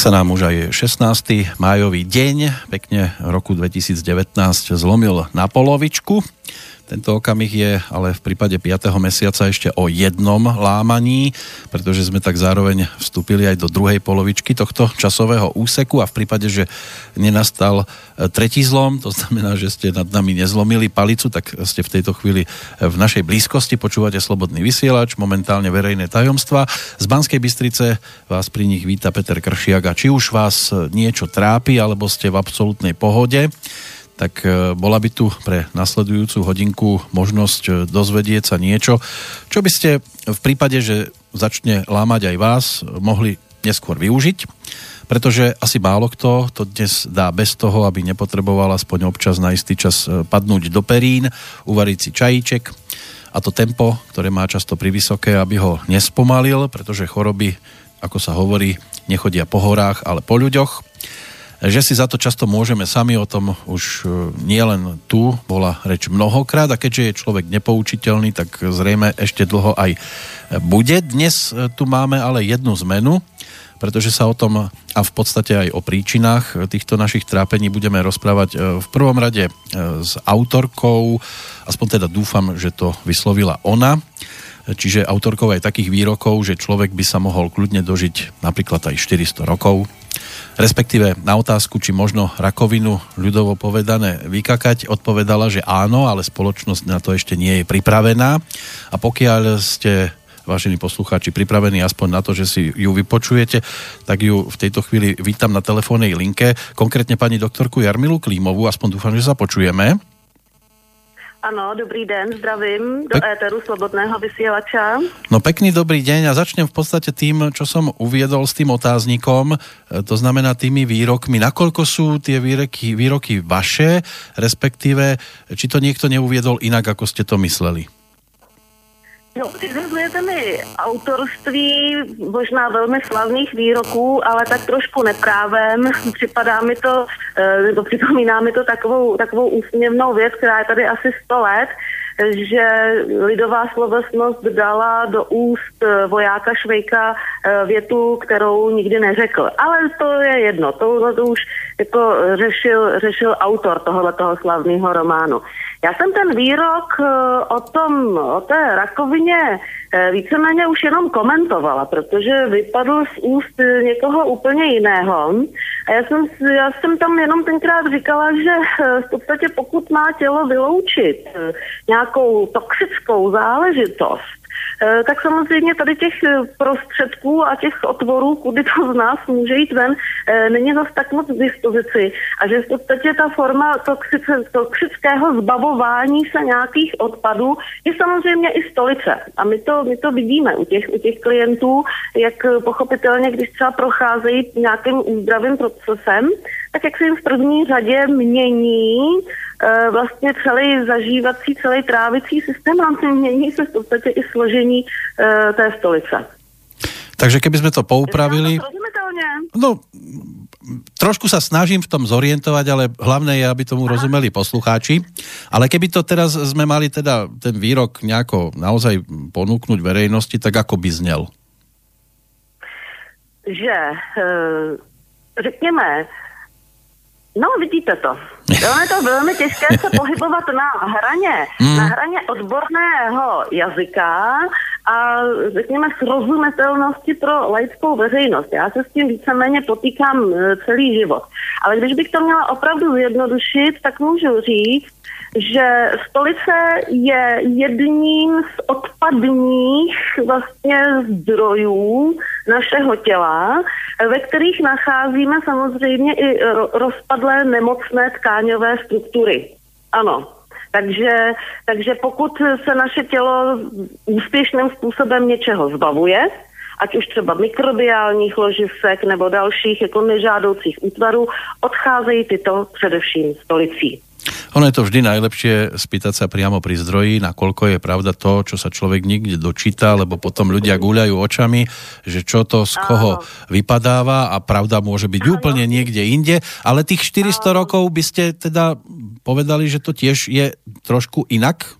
Tak sa nám už aj 16. májový deň, pekne roku 2019, zlomil na polovičku. Tento okamih je ale v prípade 5. mesiaca ešte o jednom lámaní, pretože sme tak zároveň vstúpili aj do druhej polovičky tohto časového úseku a v prípade, že nenastal e, tretí zlom, to znamená, že ste nad nami nezlomili palicu, tak ste v tejto chvíli v našej blízkosti, počúvate Slobodný vysielač, momentálne verejné tajomstva. Z Banskej Bystrice vás pri nich víta Peter Kršiak a či už vás e, niečo trápi, alebo ste v absolútnej pohode, tak e, bola by tu pre nasledujúcu hodinku možnosť e, dozvedieť sa niečo, čo by ste v prípade, že začne lámať aj vás, mohli neskôr využiť, pretože asi málo kto to dnes dá bez toho, aby nepotreboval aspoň občas na istý čas e, padnúť do perín, uvariť si čajíček a to tempo, ktoré má často privysoké, aby ho nespomalil, pretože choroby, ako sa hovorí, nechodia po horách, ale po ľuďoch že si za to často môžeme sami, o tom už e, nielen tu bola reč mnohokrát a keďže je človek nepoučiteľný, tak zrejme ešte dlho aj bude. Dnes e, tu máme ale jednu zmenu, pretože sa o tom a v podstate aj o príčinách týchto našich trápení budeme rozprávať e, v prvom rade s autorkou, aspoň teda dúfam, že to vyslovila ona, čiže autorkou aj takých výrokov, že človek by sa mohol kľudne dožiť napríklad aj 400 rokov, respektíve na otázku, či možno rakovinu ľudovo povedané vykakať, odpovedala, že áno, ale spoločnosť na to ešte nie je pripravená. A pokiaľ ste vážení poslucháči, pripravení aspoň na to, že si ju vypočujete, tak ju v tejto chvíli vítam na telefónnej linke. Konkrétne pani doktorku Jarmilu Klímovú, aspoň dúfam, že sa počujeme. Ano, dobrý den, zdravím do Pe- éteru Slobodného vysielača. No pekný dobrý deň a začnem v podstate tým, čo som uviedol s tým otáznikom, e, to znamená tými výrokmi, nakoľko sú tie výroky, výroky vaše, respektíve, či to niekto neuviedol inak, ako ste to mysleli. No, přizrazujete mi autorství možná velmi slavných výroků, ale tak trošku neprávem. Připadá mi to, eh, nebo připomíná mi to takovou, takovou úsměvnou věc, která je tady asi 100 let, že lidová slovesnost dala do úst eh, vojáka Švejka eh, větu, kterou nikdy neřekl. Ale to je jedno, to už jako řešil, řešil autor tohoto slavného románu. Já jsem ten výrok eh, o tom, o té rakovině víceméně už jenom komentovala, protože vypadl z úst někoho úplně jiného. A já jsem, já jsem tam jenom tenkrát říkala, že eh, v podstatě pokud má tělo vyloučit nějakou toxickou záležitost, Eh, tak samozřejmě tady těch eh, prostředků a těch otvorů, kudy to z nás může jít ven, eh, není zase tak moc k dispozici. A že v podstatě ta forma toxického zbavování se nějakých odpadů je samozřejmě i stolice. A my to, my to vidíme u těch, u těch klientů, jak pochopitelně, když třeba procházejí nějakým úzdravým procesem, tak jak se jim v první řadě mění Eh, vlastně celý zažívací, celý trávicí systém a mění se v podstatě i složení uh, té stolice. Takže keby sme to poupravili... No, trošku sa snažím v tom zorientovať, ale hlavné je, aby tomu Aha. rozumeli poslucháči. Ale keby to teraz sme mali teda ten výrok nejako naozaj ponúknuť verejnosti, tak ako by znel? Že, uh, řekněme, No, vidíte to. Bylo je to velmi těžké se pohybovat na hraně, mm. na hraně odborného jazyka a řekněme srozumitelnosti pro laickou veřejnost. Já se s tím víceméně potýkám e, celý život. Ale když bych to měla opravdu zjednodušit, tak můžu říct, že stolice je jedním z odpadních vlastně zdrojů našeho těla, ve kterých nacházíme samozřejmě i rozpadlé nemocné tkáňové struktury. Ano, takže, takže pokud se naše tělo úspěšným způsobem něčeho zbavuje, ať už třeba mikrobiálních ložisek nebo dalších jako nežádoucích útvarů, odcházejí tyto především stolicí. Ono je to vždy najlepšie spýtať sa priamo pri zdroji, nakoľko je pravda to, čo sa človek nikde dočíta, lebo potom ľudia gúľajú očami, že čo to z koho vypadáva a pravda môže byť úplne niekde inde, ale tých 400 rokov by ste teda povedali, že to tiež je trošku inak?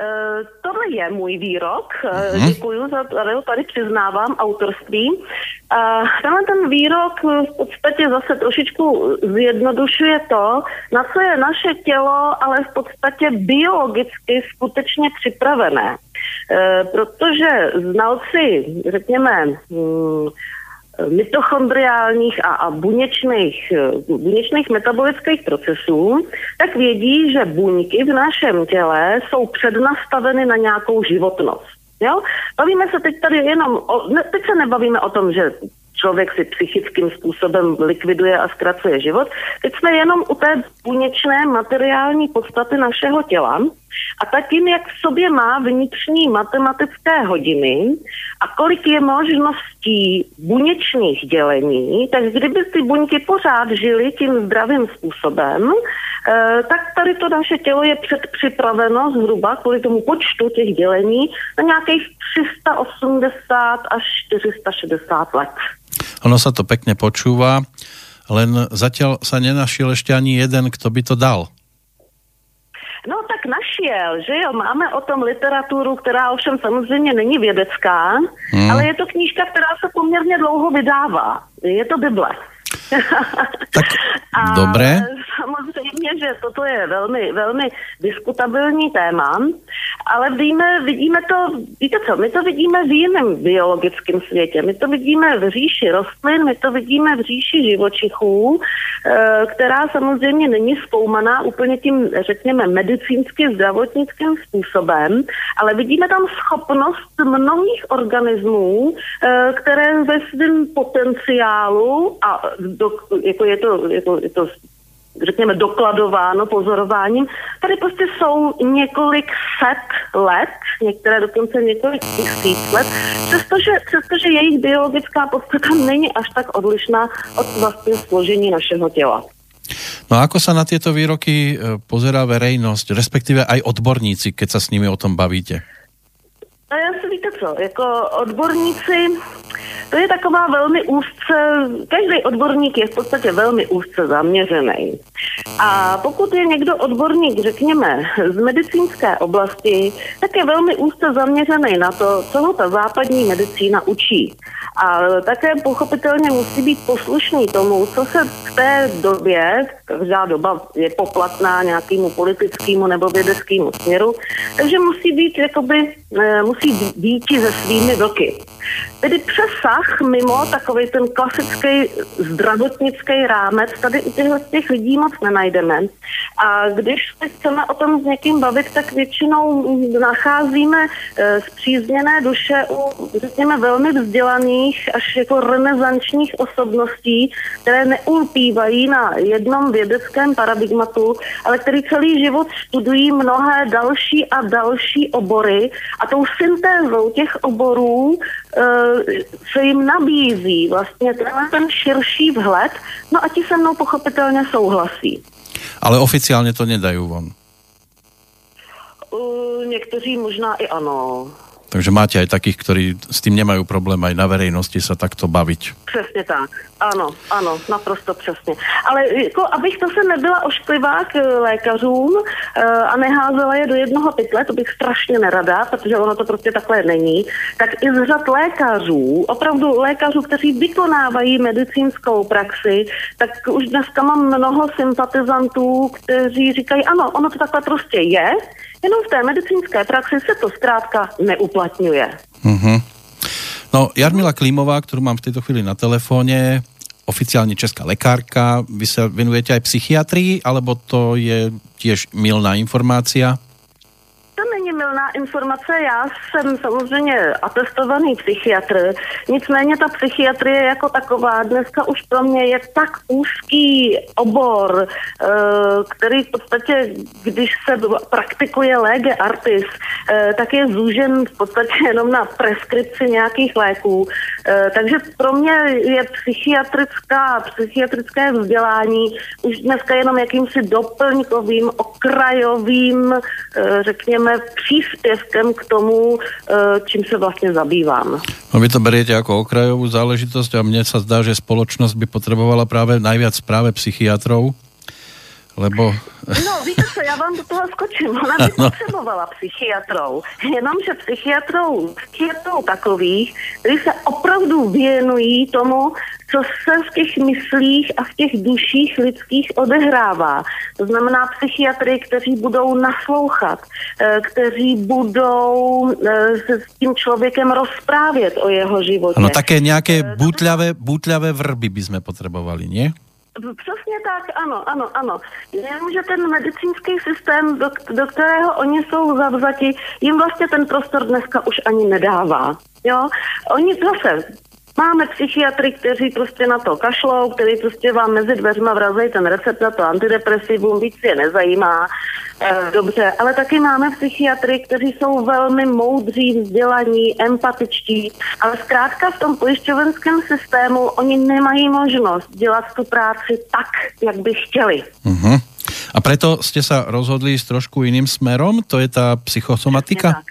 Uh, tohle je můj výrok, uh, děkuji za to, tady přiznávám autorství. Uh, tenhle ten výrok v podstatě zase trošičku zjednodušuje to, na co je naše tělo, ale v podstatě biologicky skutečně připravené. Uh, protože znalci, řekněme, um, mitochondriálních a, a buněčných, buněčných metabolických procesů, tak vědí, že buňky v našem těle jsou přednastaveny na nějakou životnost. Jo? Bavíme se teď tady jenom, o, ne, teď se nebavíme o tom, že člověk si psychickým způsobem likviduje a zkracuje život. Teď jsme jenom u té buněčné materiální podstaty našeho těla a tak tím, jak v sobě má vnitřní matematické hodiny a kolik je možností buněčných dělení, tak kdyby ty buňky pořád žily tím zdravým způsobem, eh, tak tady to naše tělo je předpřipraveno zhruba kvůli tomu počtu těch dělení na nějakých 380 až 460 let. Ono sa to pekne počúva, len zatiaľ sa nenašiel ešte ani jeden, kto by to dal. Našel, že jo, máme o tom literaturu, která ovšem samozřejmě není vědecká, hmm. ale je to knížka, která se poměrně dlouho vydává. Je to Bible. Tak a dobré. Samozřejmě, že toto je velmi, velmi diskutabilní téma, ale vidíme, vidíme to, víte co, my to vidíme v jiném biologickém světě. My to vidíme v říši rostlin, my to vidíme v říši živočichů, eh, která samozřejmě není zkoumaná úplně tím, řekněme, medicínsky zdravotnickým způsobem, ale vidíme tam schopnost mnohých organismů, eh, které ve svém potenciálu a do, jako je to, jako je to řekněme, dokladováno pozorováním. Tady prostě jsou několik set let, některé dokonce několik tisíc let, přestože, přestože jejich biologická podstata není až tak odlišná od vlastně složení našeho těla. No a ako sa na tieto výroky e, pozerá verejnosť, respektíve aj odborníci, keď sa s nimi o tom bavíte? A já si víte co, jako odborníci, to je taková velmi úzce, každý odborník je v podstatě velmi úzce zaměřený. A pokud je někdo odborník, řekněme, z medicínské oblasti, tak je velmi úzce zaměřený na to, co ho ta západní medicína učí. A také pochopitelně musí být poslušný tomu, co se v té době, každá doba je poplatná nějakému politickému nebo vědeckému směru, takže musí být jakoby, eh, musí být se svými vlky. Tedy přesah mimo takový ten klasický zdravotnický rámec tady u těchto těch lidí moc nenajdeme. A když se chceme o tom s někým bavit, tak většinou nacházíme e, zpřízněné duše u, řekněme, velmi vzdělaných až jako renesančních osobností, které neulpívají na jednom vědeckém paradigmatu, ale který celý život studují mnohé další a další obory a tou syntézou těch oborů Eh, se jim nabízí vlastně tenhle ten širší vhled, no a ti se mnou pochopitelně souhlasí. Ale oficiálně to nedají von. Uh, někteří možná i ano. Takže máte aj takých, ktorí s tým nemajú problém aj na verejnosti sa takto baviť. Přesně tak. Ano, ano, naprosto přesně. Ale jako, abych se nebyla ošklivá k lékařům uh, a neházela je do jednoho pytle, to bych strašně nerada, protože ono to prostě takhle není, tak i z řad lékařů, opravdu lékařů, kteří vykonávají medicínskou praxi, tak už dneska mám mnoho sympatizantů, kteří říkají, ano, ono to takhle prostě je, Jenom v té medicínské praxi se to zkrátka neuplatňuje. Mm-hmm. No, Jarmila Klímová, kterou mám v této chvíli na telefóne, oficiálně česká lekárka, vy se venujete aj psychiatrii, alebo to je tiež milná informácia? Informace, já jsem samozřejmě atestovaný psychiatr, nicméně ta psychiatrie jako taková dneska už pro mě je tak úzký obor, eh, který v podstatě, když se praktikuje lege artis, eh, tak je zúžen v podstatě jenom na preskripci nějakých léků. Eh, takže pro mě je psychiatrická, psychiatrické vzdělání už dneska jenom jakýmsi doplňkovým, okrajovým, řekněme, řekněme, příspěvkem k tomu, eh, čím se vlastně zabývám. No vy to beriete jako okrajovou záležitost a mně se zdá, že společnost by potřebovala právě najviac právě psychiatrov, Lebo... No, víte co, já vám do toho skočím. Ona by no. potřebovala psychiatrou. Jenomže psychiatrou, psychiatrou takových, kteří se opravdu věnují tomu, co se v těch myslích a v těch duších lidských odehrává. To znamená psychiatry, kteří budou naslouchat, eh, kteří budou eh, se s tím člověkem rozprávět o jeho životě. No také nějaké bútľavé, bútľavé vrby bychom potřebovali, ne? Přesně tak, ano, ano, ano. Jenomže ten medicínský systém, do, do kterého oni jsou zavzati, jim vlastně ten prostor dneska už ani nedává. Jo? Oni zase Máme psychiatry, kteří prostě na to kašlou, který prostě vám mezi dveřma vrazejí ten recept na to antidepresivum, víc je nezajímá. E, dobře, ale taky máme psychiatry, kteří jsou velmi moudří, vzdělaní, empatičtí, ale zkrátka v tom pojišťovenském systému oni nemají možnost dělat tu práci tak, jak by chtěli. Uh-huh. A proto jste se rozhodli s trošku jiným směrem, to je ta psychosomatika?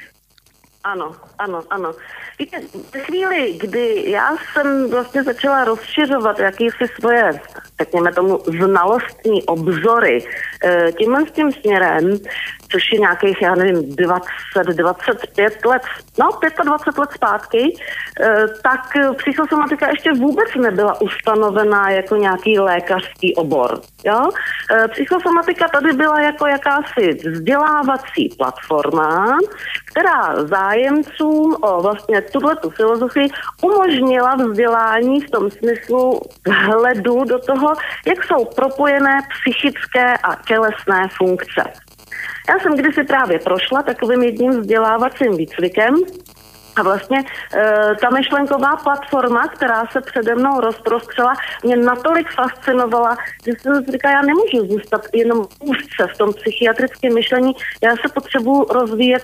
Ano, ano, ano. Víte, v chvíli, kdy já jsem vlastně začala rozšiřovat jakýsi svoje, řekněme tomu, znalostní obzory eh, tímhle s tím směrem, což je nějakých, já nevím, 20, 25 let, no 25 let zpátky, eh, tak psychosomatika ještě vůbec nebyla ustanovená jako nějaký lékařský obor. Jo? Eh, psychosomatika tady byla jako jakási vzdělávací platforma, která zájemcům o vlastně tuhle tu filozofii umožnila vzdělání v tom smyslu hledu do toho, jak jsou propojené psychické a tělesné funkce. Já jsem kdysi právě prošla takovým jedním vzdělávacím výcvikem, a vlastně e, ta myšlenková platforma, která se přede mnou rozprostřela, mě natolik fascinovala, že jsem si říkala, já nemůžu zůstat jenom úzce v tom psychiatrickém myšlení, já se potřebuji rozvíjet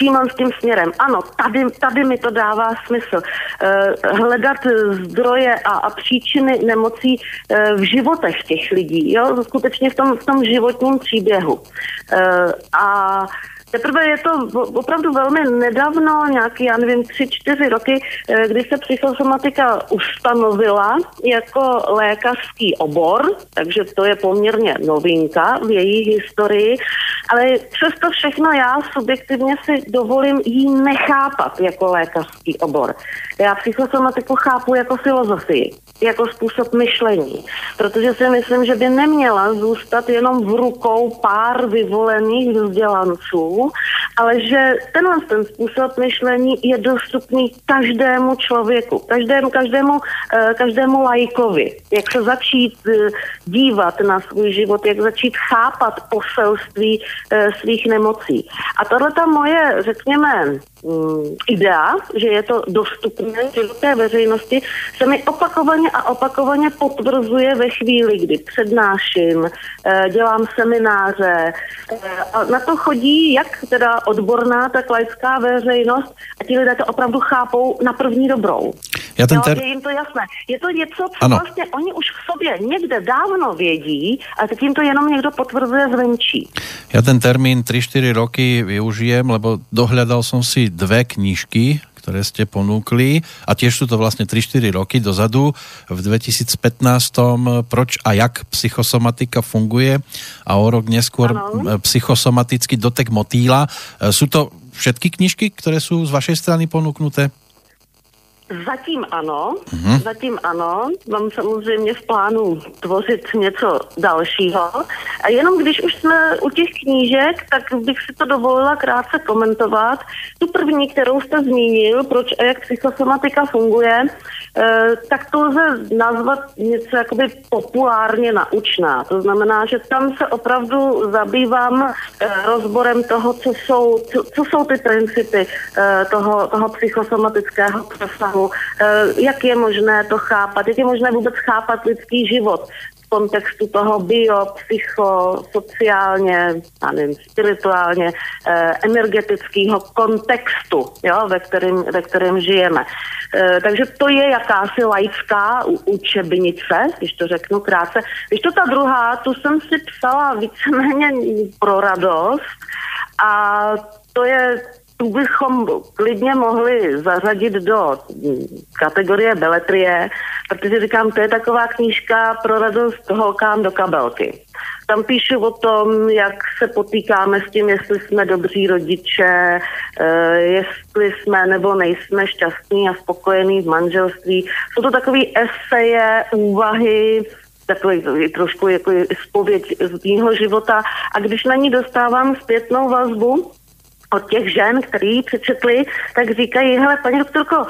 tímhle s tím směrem. Ano, tady, tady mi to dává smysl. Uh, hledat zdroje a, a příčiny nemocí uh, v životech těch lidí, jo, skutečně v tom, v tom životním příběhu. Uh, a Teprve je to opravdu velmi nedávno, nějaký, já nevím, tři, čtyři roky, eh, kdy se psychosomatika ustanovila jako lékařský obor, takže to je poměrně novinka v její historii, ale přesto všechno já subjektivně si dovolím jí nechápat jako lékařský obor. Já psychosomatiku chápu jako filozofii jako způsob myšlení, protože si myslím, že by neměla zůstat jenom v rukou pár vyvolených vzdělanců, ale že tenhle ten způsob myšlení je dostupný každému člověku, každému, každému, eh, každému lajkovi. Jak se začít eh, dívat na svůj život, jak začít chápat poselství eh, svých nemocí. A tohle ta moje, řekněme, Mm, idea, že je to dostupné široké veřejnosti, se mi opakovaně a opakovaně potvrzuje ve chvíli, kdy přednáším, eh, dělám semináře eh, a na to chodí jak teda odborná, tak laická veřejnost a ti lidé to opravdu chápou na první dobrou. Já ten ter... jo, je jim to jasné. Je to něco, co ano. vlastně oni už v sobě někde dávno vědí a teď jim to jenom někdo potvrzuje zvenčí. Já ten termín 3-4 roky využijem, lebo dohľadal som si dve knižky, ktoré ste ponúkli a tiež sú to vlastne 3-4 roky dozadu v 2015 proč a jak psychosomatika funguje a o rok neskôr ano. psychosomatický dotek motýla. Sú to všetky knižky, ktoré sú z vašej strany ponúknuté? Zatím ano, mm-hmm. zatím ano. Mám samozřejmě v plánu tvořit něco dalšího. A jenom když už jsme u těch knížek, tak bych si to dovolila krátce komentovat. Tu první, kterou jste zmínil, proč a jak psychosomatika funguje, eh, tak to lze nazvat něco jakoby populárně naučná. To znamená, že tam se opravdu zabývám eh, rozborem toho, co jsou, co, co jsou ty principy eh, toho, toho psychosomatického přesahu vztahu, eh, jak je možné to chápat, jak je možné vůbec chápat lidský život v kontextu toho bio, psycho, sociálně, nevím, spirituálně, eh, energetického kontextu, jo, ve, kterým, ve kterým žijeme. Eh, takže to je jakási laická učebnice, když to řeknu krátce. Když to ta druhá, tu jsem si psala víceméně pro radost a to je tu bychom klidně mohli zařadit do kategorie beletrie, protože říkám, to je taková knížka pro radost holkám do kabelky. Tam píšu o tom, jak se potýkáme s tím, jestli jsme dobří rodiče, uh, jestli jsme nebo nejsme šťastní a spokojení v manželství. Jsou to takové eseje, úvahy, takový trošku jako spověď z mého života. A když na ní dostávám zpětnou vazbu, od těch žen, který přečetli, tak říkají, hele, paní doktorko,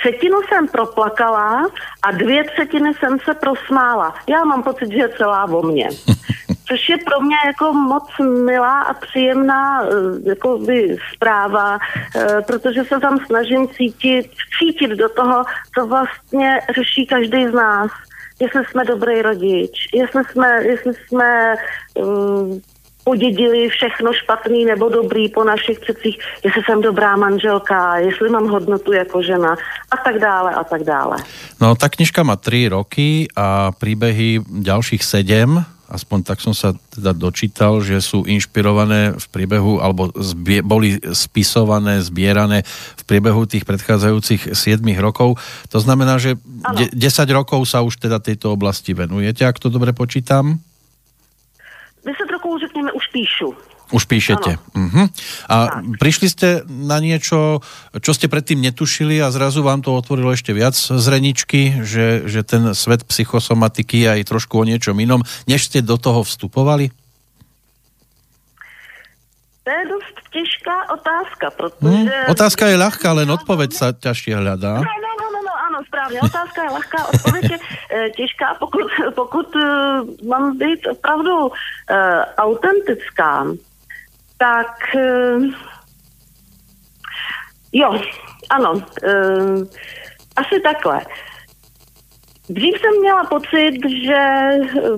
třetinu jsem proplakala a dvě třetiny jsem se prosmála. Já mám pocit, že je celá o mně. Což je pro mě jako moc milá a příjemná eh, jako by zpráva, eh, protože se tam snažím cítit, cítit do toho, co vlastně řeší každý z nás jestli jsme dobrý rodič, jestli jsme, jestli jsme um, podědili všechno špatný nebo dobrý po našich předcích, jestli jsem dobrá manželka, jestli mám hodnotu jako žena a tak dále a tak dále. No, ta knižka má tři roky a příběhy dalších sedm aspoň tak som sa teda dočítal, že sú inšpirované v priebehu, alebo zbie, boli spisované, zbierané v priebehu tých predchádzajúcich 7 rokov. To znamená, že de, 10 rokov sa už teda tejto oblasti venujete, ak to dobre počítam? 10 rokov, řekněme, už píšu. Už píšete. Uh-huh. A tak. prišli ste na niečo, čo ste predtým netušili a zrazu vám to otvorilo ešte viac zreničky, že, že ten svet psychosomatiky je aj trošku o niečom inom, než ste do toho vstupovali? To je dost těžká otázka, protože... Hmm, otázka je ľahká, len odpoveď sa ťažšie hľadá. No, no, no, no, no, ano, správně. Otázka je ľahká, odpověď je e, těžká. Pokud, pokud e, mám být opravdu e, autentická, tak eh, jo, ano, eh, asi takhle. Dřív jsem měla pocit, že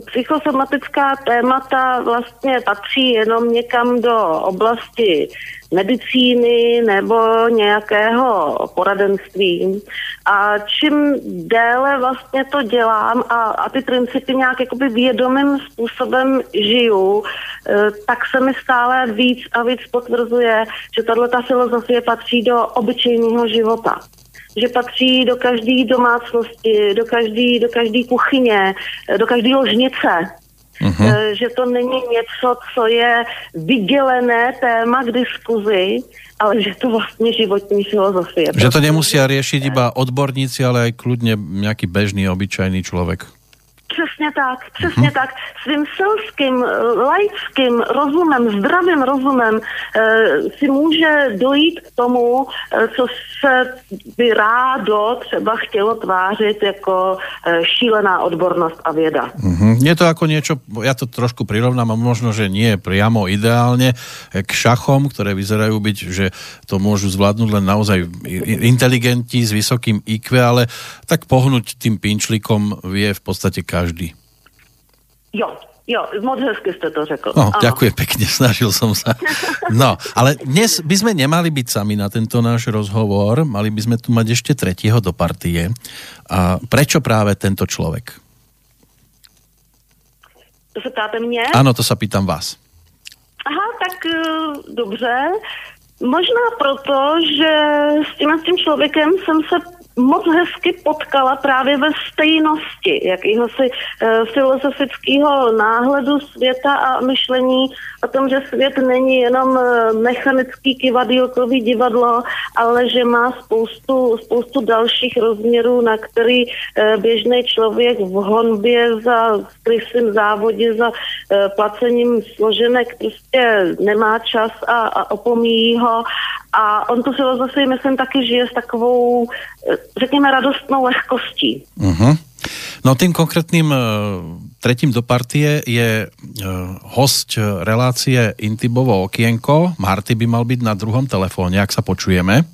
psychosomatická témata vlastně patří jenom někam do oblasti medicíny nebo nějakého poradenství. A čím déle vlastně to dělám a, a ty principy nějak jakoby vědomým způsobem žiju, eh, tak se mi stále víc a víc potvrzuje, že tato filozofie patří do obyčejného života že patří do každé domácnosti, do každé do každý kuchyně, do každé ložnice. Uh-huh. Že to není něco, co je vydělené téma k diskuzi, ale že to vlastně životní filozofie. Že to nemusí řešit iba odborníci, ale i kludně nějaký bežný, obyčejný člověk. Přesně tak, přesně uh-huh. tak. Svým selským, laickým rozumem, zdravým rozumem e, si může dojít k tomu, e, co se by rádo třeba chtělo tvářit jako šílená odbornost a věda. Uh-huh. Je to jako něco, já to trošku prirovnám a možno, že nie priamo ideálně k šachom, které vyzerají být, že to můžu zvládnout len naozaj inteligenti s vysokým IQ, ale tak pohnuť tým pinčlíkom vie v podstatě každý. Jo, Jo, moc hezky jste to řekl. No, děkuji pěkně, snažil jsem se. No, ale dnes by sme nemali být sami na tento náš rozhovor, mali by sme tu mať ještě třetího do partie. A prečo právě tento člověk? To se ptáte mě? Ano, to se pýtam vás. Aha, tak uh, dobře. Možná proto, že s tím, s tím člověkem jsem se moc hezky potkala právě ve stejnosti jakýhosi e, filozofického náhledu světa a myšlení o tom, že svět není jenom e, mechanický kivadílkový divadlo, ale že má spoustu, spoustu dalších rozměrů, na který e, běžný člověk v honbě za krysým závodě, za e, placením složenek prostě nemá čas a, a opomíjí ho a on tu filozofii, myslím, taky žije s takovou, eh, řekněme, radostnou lehkostí. Uh-huh. No tím konkrétním uh, třetím do partie je uh, host relácie Intibovo okienko. Marty by mal být na druhom telefóně, jak se počujeme.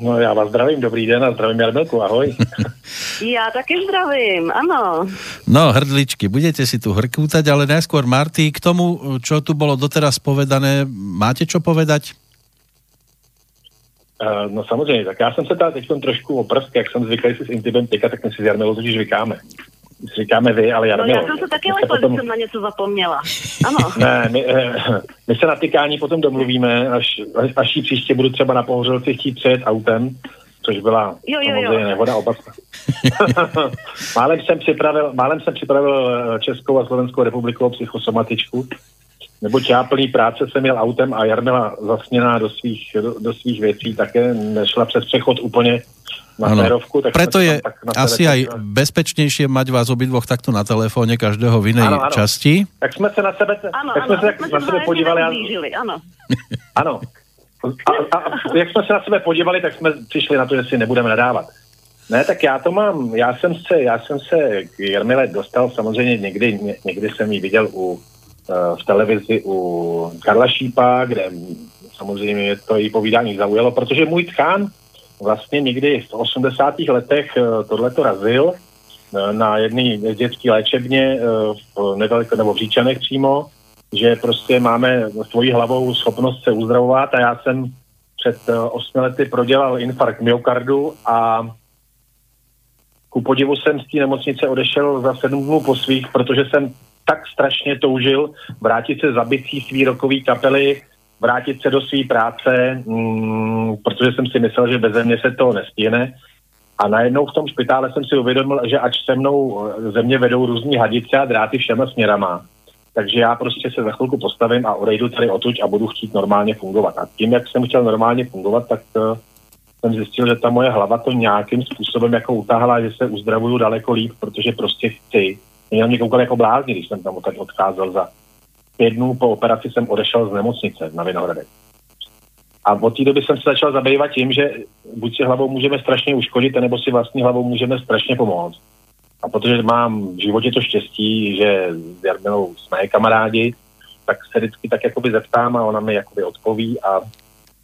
No já vás zdravím, dobrý den a zdravím Jarmilku, ahoj. já taky zdravím, ano. No, hrdličky, budete si tu hrkútať, ale najskôr Marty, k tomu, čo tu bolo doteraz povedané, máte čo povedať? Uh, no samozřejmě, tak já jsem se tady teď trošku oprsk, jak jsem zvyklý si s Intibem těkat, tak my si s Jarmilou totiž říkáme. My si říkáme vy, ale Jarmilo. No já jsem se taky lekla, potom... jsem na něco zapomněla. Ano. ne, my, uh, my se na tykání potom domluvíme, až, až jí příště budu třeba na pohořelci chtít přejet autem, což byla jo, jo, samozřejmě jo. nehoda oba. málem, jsem připravil, málem jsem připravil eh, Českou a Slovenskou republiku psychosomatičku, neboť já plný práce jsem jel autem a Jarmila zasněná do svých, do, do svých věcí také nešla přes přechod úplně na ano. férovku. Tak Preto je asi aj bezpečnější mať vás obidvoch takto na telefóne, každého v jiné časti. Tak jsme se na sebe, ano, tak jsme ano, se jsme na sebe podívali. Ano. ano. A, a, a jak jsme se na sebe podívali, tak jsme přišli na to, že si nebudeme nadávat. Ne, tak já to mám, já jsem se, já jsem se k Jarmile dostal samozřejmě někdy, někdy jsem ji viděl u, v televizi u Karla Šípa, kde samozřejmě to její povídání zaujalo, protože můj tchán vlastně někdy v 80. letech eh, tohleto razil eh, na jedné dětské léčebně v nedaleko, nebo v Říčanech přímo, že prostě máme svojí hlavou schopnost se uzdravovat a já jsem před osmi lety prodělal infarkt myokardu a ku podivu jsem z té nemocnice odešel za sedm dnů po svých, protože jsem tak strašně toužil vrátit se za bicí svý rokový kapely, vrátit se do své práce, mm, protože jsem si myslel, že bez země se to nestihne. A najednou v tom špitále jsem si uvědomil, že ač se mnou země vedou různí hadice a dráty všema směrama, takže já prostě se za chvilku postavím a odejdu tady otuď a budu chtít normálně fungovat. A tím, jak jsem chtěl normálně fungovat, tak uh, jsem zjistil, že ta moje hlava to nějakým způsobem jako utáhla, že se uzdravuju daleko líp, protože prostě chci. Měl mě koukal jako blázni, když jsem tam tak odcházel za pět dnů po operaci jsem odešel z nemocnice na Vinohradech. A od té doby jsem se začal zabývat tím, že buď si hlavou můžeme strašně uškodit, nebo si vlastní hlavou můžeme strašně pomoct. A protože mám v životě to štěstí, že s Jarmilou jsme kamarádi, tak se vždycky tak jakoby zeptám a ona mi jakoby odpoví a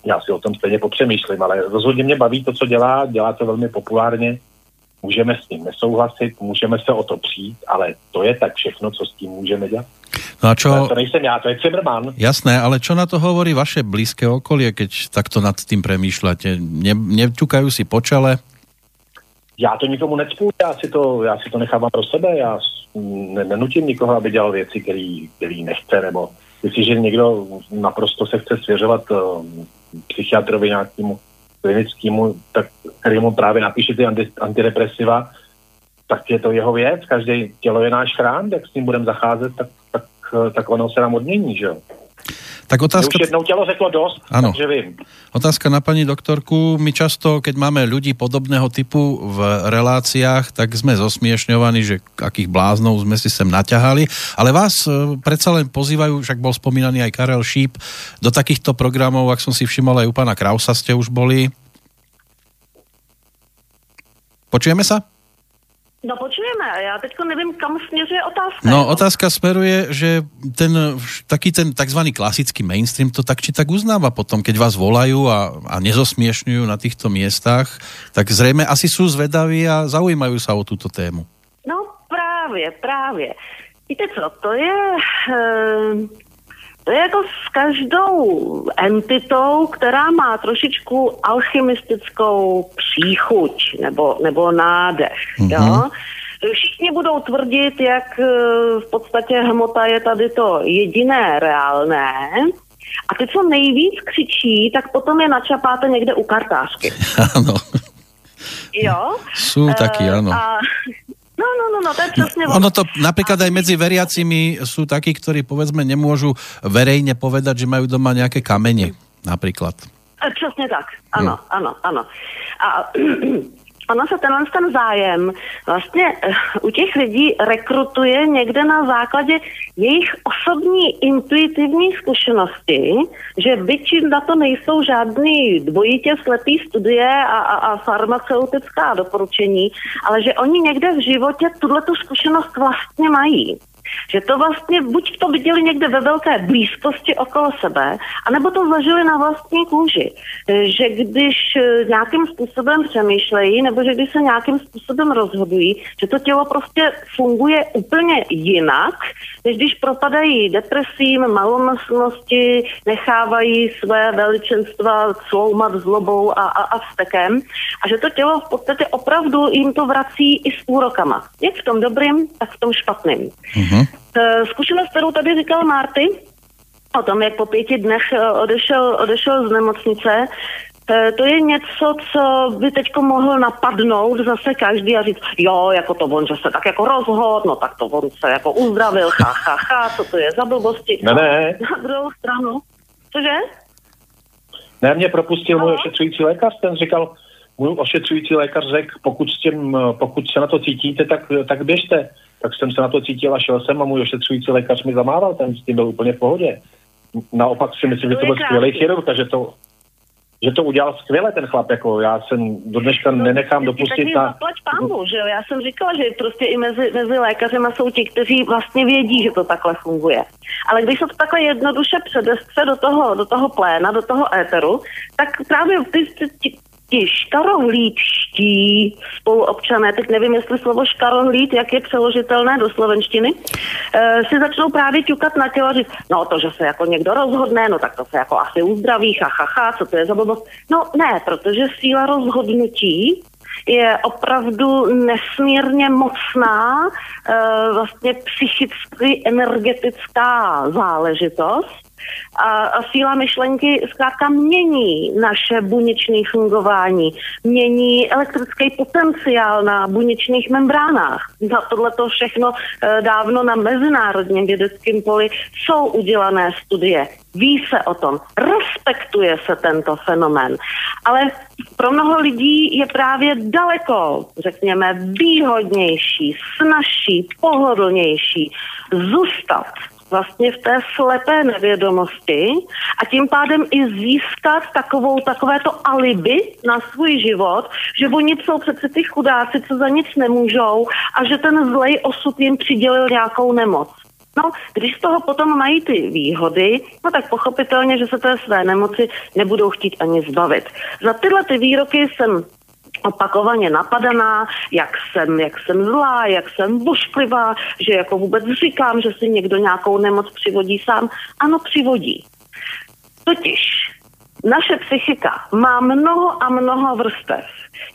já si o tom stejně popřemýšlím, ale rozhodně mě baví to, co dělá, dělá to velmi populárně, můžeme s tím nesouhlasit, můžeme se o to přijít, ale to je tak všechno, co s tím můžeme dělat. No a čo... To nejsem já, to je Cimrman. Jasné, ale čo na to hovorí vaše blízké okolie, keď takto nad tím přemýšľate? Ne, neťukajú si po čele? Já to nikomu necpu, já si to, já si to nechávám pro sebe, já nenutím nikoho, aby dělal věci, který, který nechce, nebo jestliže někdo naprosto se chce svěřovat uh, psychiatrovi nějakému klinickému, tak, který mu právě napíše ty anti, antidepresiva, tak je to jeho věc, každý tělo je náš chrám, jak s ním budeme zacházet, tak, tak, tak ono se nám odmění, že jo. Tak otázka... Už jednou tělo řeklo dost, ano. takže vím. Otázka na paní doktorku. My často, keď máme ľudí podobného typu v reláciách, tak sme zosmiešňovaní, že akých bláznov sme si sem naťahali. Ale vás e, predsa len pozývajú, však bol spomínaný aj Karel Šíp, do takýchto programov, ak som si všimol, aj u pána Krausa ste už boli. Počujeme sa? No počujeme, já teď nevím, kam směřuje otázka. No otázka smeruje, že ten taký ten takzvaný klasický mainstream to tak či tak uznáva potom, keď vás volajú a, a nezosmiešňujú na týchto miestach, tak zřejmě asi sú zvedaví a zaujímajú sa o túto tému. No právě, právě. Víte co, to je... E to je jako s každou entitou, která má trošičku alchymistickou příchuť nebo, nebo nádech. Mm-hmm. Jo? Všichni budou tvrdit, jak e, v podstatě hmota je tady to jediné reálné. A ty, co nejvíc křičí, tak potom je načapáte někde u kartářky. Ano. Jo? Jsou taky, ano. A No, no, no, no, to je přesně no, Ono to napríklad aj medzi veriacimi sú takí, ktorí povedzme nemôžu verejne povedať, že majú doma nejaké kamene napríklad. Přesně tak, ano, no. ano, ano. A ono se tenhle ten zájem vlastně eh, u těch lidí rekrutuje někde na základě jejich osobní intuitivní zkušenosti, že byť na to nejsou žádný dvojitě slepý studie a, a, a farmaceutická doporučení, ale že oni někde v životě tuhle tu zkušenost vlastně mají. Že to vlastně buď to viděli někde ve velké blízkosti okolo sebe, anebo to zažili na vlastní kůži. Že když eh, nějakým způsobem přemýšlejí, nebo že když se nějakým způsobem rozhodují, že to tělo prostě funguje úplně jinak, než když propadají depresím, malomyslnosti, nechávají své veličenstva sloumat zlobou a, a, a vztekem a že to tělo v podstatě opravdu jim to vrací i s úrokama. Jak v tom dobrým, tak v tom špatným. Mm-hmm. Zkušenost, kterou tady říkal Marty, o tom, jak po pěti dnech eh, odešel, odešel z nemocnice, Eh, to je něco, co by teď mohl napadnout zase každý a říct, jo, jako to on, že se tak jako rozhod, no tak to on se jako uzdravil, ha, ha, ha, co to je za blbosti. Ne, ne. Na druhou stranu, cože? Ne, mě propustil můj ošetřující lékař, ten říkal, můj ošetřující lékař řekl, pokud, s tím, pokud se na to cítíte, tak, tak běžte. Tak jsem se na to cítil a šel jsem a můj ošetřující lékař mi zamával, ten s tím byl úplně v pohodě. Naopak si myslím, že to byl skvělý chirurg, že to, že to udělal skvěle ten chlap, jako já jsem do dneška no, nenechám dopustit na... Zaplať pánu, že jo, já jsem říkala, že prostě i mezi, mezi lékařema jsou ti, kteří vlastně vědí, že to takhle funguje. Ale když se to takhle jednoduše předestře do toho, do toho pléna, do toho éteru, tak právě ty, ty, ti škarohlídští spoluobčané, teď nevím, jestli slovo škarohlíd, jak je přeložitelné do slovenštiny, e, si začnou právě ťukat na tělo a říct, no to, že se jako někdo rozhodne, no tak to se jako asi uzdraví, ha, ha, ha, co to je za blbost. No ne, protože síla rozhodnutí je opravdu nesmírně mocná, e, vlastně psychicky energetická záležitost a, a síla myšlenky zkrátka mění naše buněčné fungování, mění elektrický potenciál na buněčných membránách. Za tohle to všechno e, dávno na mezinárodním vědeckém poli jsou udělané studie. Ví se o tom, respektuje se tento fenomén, ale pro mnoho lidí je právě daleko, řekněme, výhodnější, snažší, pohodlnější zůstat vlastně v té slepé nevědomosti a tím pádem i získat takovou, takovéto alibi na svůj život, že oni jsou přece ty chudáci, co za nic nemůžou a že ten zlej osud jim přidělil nějakou nemoc. No, když z toho potom mají ty výhody, no tak pochopitelně, že se té své nemoci nebudou chtít ani zbavit. Za tyhle ty výroky jsem opakovaně napadaná, jak jsem, jak jsem zlá, jak jsem bošklivá, že jako vůbec říkám, že si někdo nějakou nemoc přivodí sám. Ano, přivodí. Totiž naše psychika má mnoho a mnoho vrstev.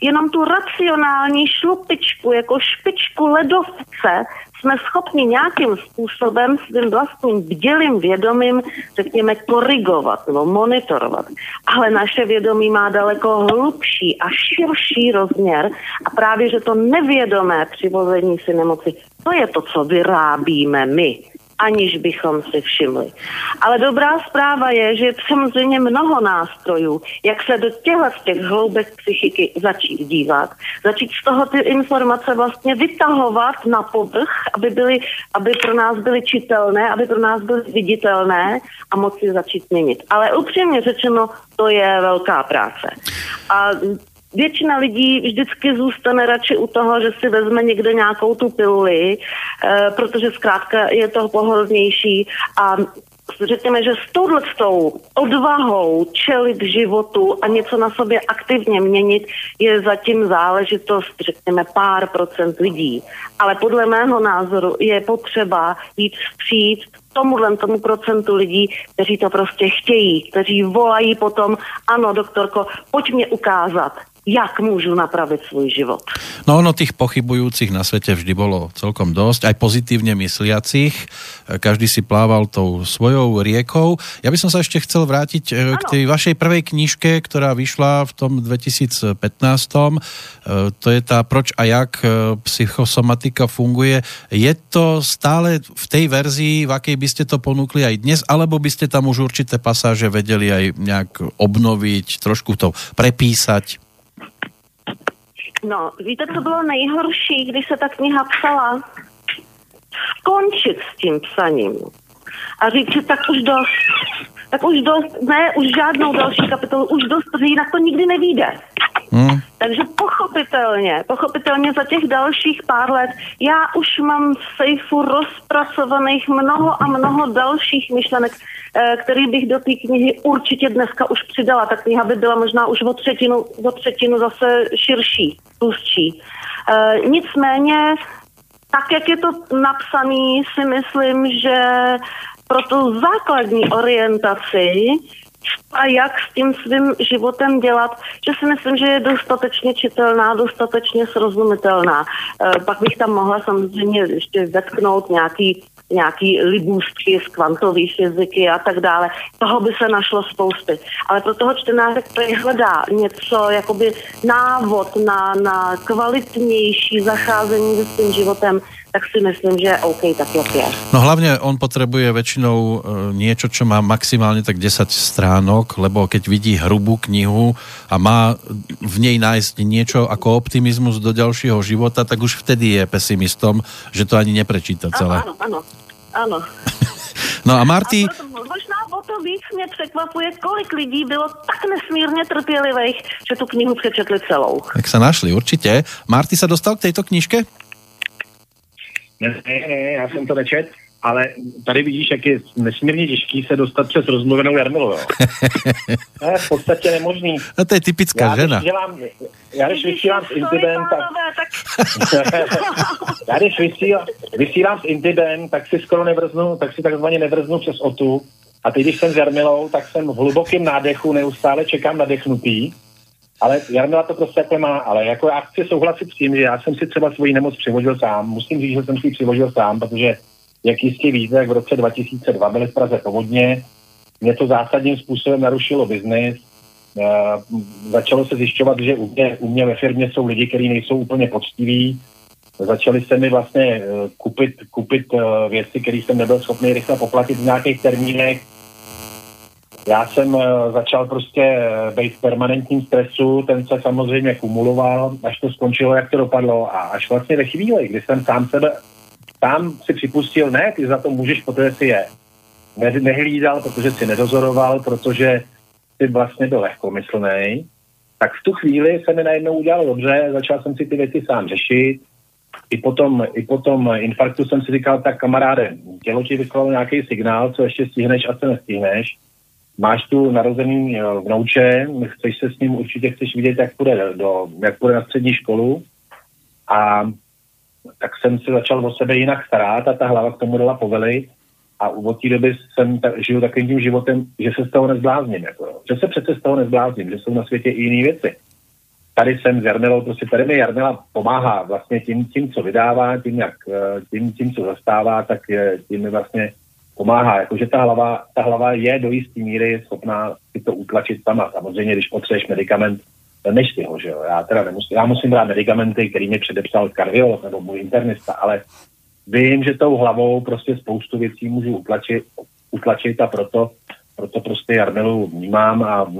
Jenom tu racionální šlupičku, jako špičku ledovce jsme schopni nějakým způsobem svým vlastním bdělým vědomím, řekněme, korigovat nebo monitorovat. Ale naše vědomí má daleko hlubší a širší rozměr a právě, že to nevědomé přivození si nemoci, to je to, co vyrábíme my aniž bychom si všimli. Ale dobrá zpráva je, že je samozřejmě mnoho nástrojů, jak se do těchto těch hloubek psychiky začít dívat, začít z toho ty informace vlastně vytahovat na povrch, aby, byly, aby pro nás byly čitelné, aby pro nás byly viditelné a moci začít měnit. Ale upřímně řečeno, to je velká práce. A většina lidí vždycky zůstane radši u toho, že si vezme někde nějakou tu piluli, e, protože zkrátka je to pohodlnější a řekněme, že s touhletou odvahou čelit životu a něco na sobě aktivně měnit je zatím záležitost, řekněme, pár procent lidí. Ale podle mého názoru je potřeba jít vstříc tomuhle tomu procentu lidí, kteří to prostě chtějí, kteří volají potom, ano, doktorko, pojď mě ukázat, jak môžu napraviť svůj život. No ono tých pochybujúcich na svete vždy bolo celkom dosť, aj pozitívne mysliacich. Každý si plával tou svojou riekou. Ja by som sa ešte chcel vrátiť ano. Eh, k tej vašej prvej knižke, ktorá vyšla v tom 2015. Eh, to je tá Proč a jak eh, psychosomatika funguje. Je to stále v tej verzii, v akej by ste to ponúkli aj dnes, alebo by ste tam už určité pasáže vedeli aj nejak obnoviť, trošku to prepísať? No, víte, co bylo nejhorší, když se ta kniha psala? Skončit s tím psaním. A říct, že tak už dost. Tak už dost, ne, už žádnou další kapitolu, už dost, protože jinak to nikdy nevíde. Hmm. Takže pochopitelně, pochopitelně za těch dalších pár let já už mám v sejfu rozpracovaných mnoho a mnoho dalších myšlenek, eh, který bych do té knihy určitě dneska už přidala. Ta kniha by byla možná už o třetinu, o třetinu zase širší, tlustší. E, nicméně, tak jak je to napsané, si myslím, že pro tu základní orientaci a jak s tím svým životem dělat, že si myslím, že je dostatečně čitelná, dostatečně srozumitelná. E, pak bych tam mohla samozřejmě ještě vetknout nějaký nějaký libůstky z kvantové fyziky a tak dále. Toho by se našlo spousty. Ale pro toho čtenáře, který hledá něco, jakoby návod na, na kvalitnější zacházení se svým životem, tak si myslím, že OK, tak jak je. No hlavně on potřebuje většinou e, niečo, čo má maximálně tak 10 stránok, lebo keď vidí hrubú knihu a má v nej nájsť niečo ako optimizmus do ďalšího života, tak už vtedy je pesimistom, že to ani neprečíta celé. Ano, ano, ano. no a Marty... A možná o to víc mě překvapuje, kolik lidí bylo tak nesmírně trpělivých, že tu knihu přečetli celou. Tak se našli, určitě. Marty se dostal k této knižke? Ne, ne, ne, já jsem to nečet, ale tady vidíš, jak je nesmírně těžký se dostat přes rozmluvenou Jarmilu. to je v podstatě nemožný. No to je typická já, žena. Dělám, já když vysílám s Intibem, tak... já když vysílám, vysílám s Intibem, tak si skoro nevrznu, tak si takzvaně nevrznu přes otu. A teď, když jsem s Jarmilou, tak jsem v hlubokém nádechu, neustále čekám nadechnutý ale Jarmila to prostě jako má, ale jako já chci souhlasit s tím, že já jsem si třeba svoji nemoc přivožil sám. Musím říct, že jsem si ji přivožil sám, protože jak jistě víte, jak v roce 2002 byly v Praze povodně, mě to zásadním způsobem narušilo biznis. Uh, začalo se zjišťovat, že u mě, u mě ve firmě jsou lidi, kteří nejsou úplně poctiví. Začali se mi vlastně uh, kupit, kupit uh, věci, které jsem nebyl schopný rychle poplatit v nějakých termínech já jsem uh, začal prostě uh, být v permanentním stresu, ten se samozřejmě kumuloval, až to skončilo, jak to dopadlo. A až vlastně ve chvíli, kdy jsem sám sebe, sám si připustil, ne, ty za to můžeš, protože si je ne, nehlídal, protože si nedozoroval, protože si vlastně byl lehkomyslný, tak v tu chvíli se mi najednou udělalo dobře, začal jsem si ty věci sám řešit, i potom, i potom infarktu jsem si říkal, tak kamaráde, tělo ti vyslalo nějaký signál, co ještě stihneš a co nestihneš máš tu narozený eh, vnouče, chceš se s ním, určitě chceš vidět, jak půjde, do, jak půjde na střední školu a tak jsem si začal o sebe jinak starat a ta hlava k tomu dala povely a od té doby jsem ta, žiju takovým tím životem, že se z toho nezblázním. Jako, že se přece z toho nezblázním, že jsou na světě i jiné věci. Tady jsem s Jarmilou, prostě tady mi Jarmila pomáhá vlastně tím, tím, co vydává, tím, jak, eh, tím, tím co zastává, tak je, tím mi vlastně pomáhá. Jakože ta hlava, ta hlava je do jisté míry schopná si to utlačit sama. Samozřejmě, když potřebuješ medicament, než ty ho, že jo. Já teda nemusím, já musím brát medicamenty, který mi předepsal kardiolog nebo můj internista, ale vím, že tou hlavou prostě spoustu věcí můžu utlačit, utlačit a proto, proto prostě Jarmilu vnímám a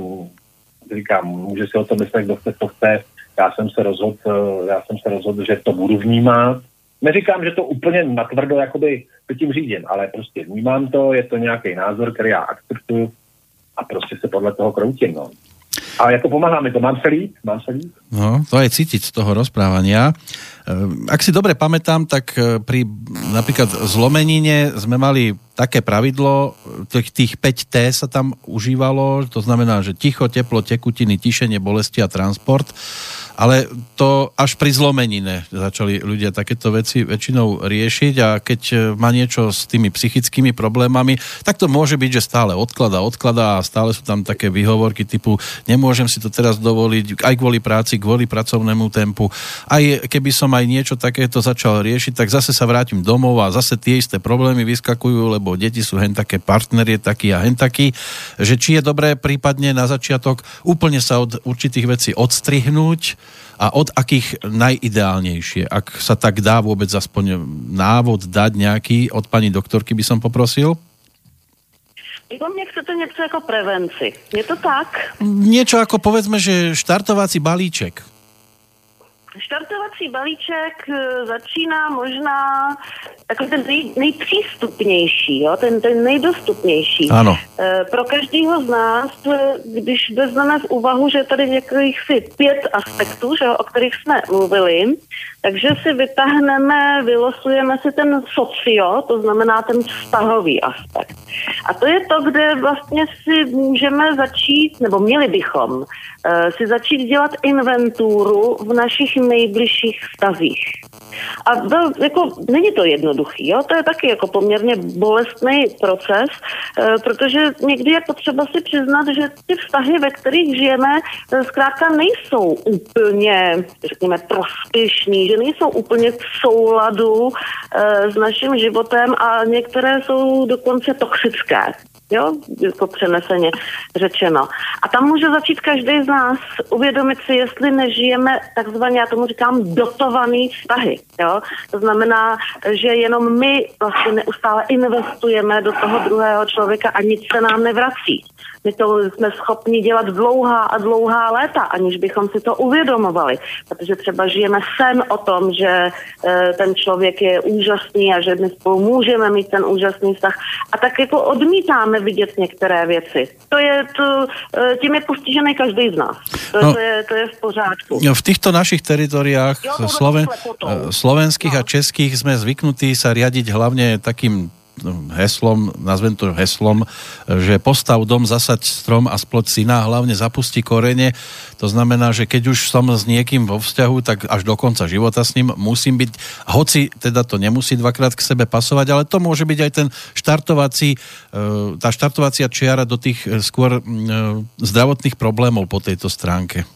říkám, může si o tom myslet, kdo chce, co chce. Já jsem se rozhodl, já jsem se rozhodl, že to budu vnímat neříkám, že to úplně natvrdo jakoby tím řídím, ale prostě vnímám to, je to nějaký názor, který já akceptuju a prostě se podle toho kroutím. No. A jako pomáhá mi to, mám se líp, mám se líp. No, to je cítiť z toho rozprávania. Eh, ak si dobre pamätám, tak eh, pri napríklad zlomenine sme mali také pravidlo, tých, tých 5T sa tam užívalo, to znamená, že ticho, teplo, tekutiny, tišenie, bolesti a transport ale to až pri zlomenine začali ľudia takéto veci väčšinou riešiť a keď e, má niečo s tými psychickými problémami, tak to môže byť, že stále odklada, odklada a stále sú tam také výhovorky typu nemôžem si to teraz dovoliť aj kvôli práci, kvôli pracovnému tempu. Aj keby som aj niečo takéto začal riešiť, tak zase sa vrátim domov a zase tie isté problémy vyskakujú, lebo deti sú hen také, partner je taký a hen taký, že či je dobré prípadne na začiatok úplne sa od určitých vecí odstrihnúť, a od akých najideálnejšie, ak sa tak dá vůbec aspoň návod dať nějaký od paní doktorky by som poprosil? Po mně chcete něco jako prevenci. Je to tak? Něco jako povedzme, že štartovací balíček. Štartovací balíček eh, začíná možná jako ten nej, nejpřístupnější, jo? Ten, ten nejdostupnější. Ano. E, pro každého z nás, eh, když vezmeme v úvahu, že tady některých si pět aspektů, že, o kterých jsme mluvili, takže si vytáhneme, vylosujeme si ten socio, to znamená ten vztahový aspekt. A to je to, kde vlastně si můžeme začít, nebo měli bychom uh, si začít dělat inventuru v našich nejbližších vztazích. A byl, jako, není to jednoduchý, jo? to je taky jako poměrně bolestný proces, e, protože někdy je potřeba si přiznat, že ty vztahy, ve kterých žijeme, e, zkrátka nejsou úplně, řekněme, prospěšný, že nejsou úplně v souladu e, s naším životem a některé jsou dokonce toxické jo, jako přeneseně řečeno. A tam může začít každý z nás uvědomit si, jestli nežijeme takzvaně, já tomu říkám, dotovaný vztahy, jo. To znamená, že jenom my vlastně neustále investujeme do toho druhého člověka a nic se nám nevrací. My to jsme schopni dělat dlouhá a dlouhá léta, aniž bychom si to uvědomovali. Protože třeba žijeme sen o tom, že e, ten člověk je úžasný a že my spolu můžeme mít ten úžasný vztah. A tak jako odmítáme vidět některé věci. To je to, e, tím je postižený každý z nás. To, no, to, je, to je v pořádku. V týchto našich teritoriách jo, Sloven, e, slovenských no. a českých jsme zvyknutí sa riadiť hlavně takým heslom, nazvem to heslom, že postav dom, zasaď strom a splod syna, hlavne zapustí korene. To znamená, že keď už som s niekým vo vzťahu, tak až do konca života s ním musím byť, hoci teda to nemusí dvakrát k sebe pasovať, ale to môže byť aj ten štartovací, e, tá štartovacia čiara do tých e, skôr e, zdravotných problémov po tejto stránke.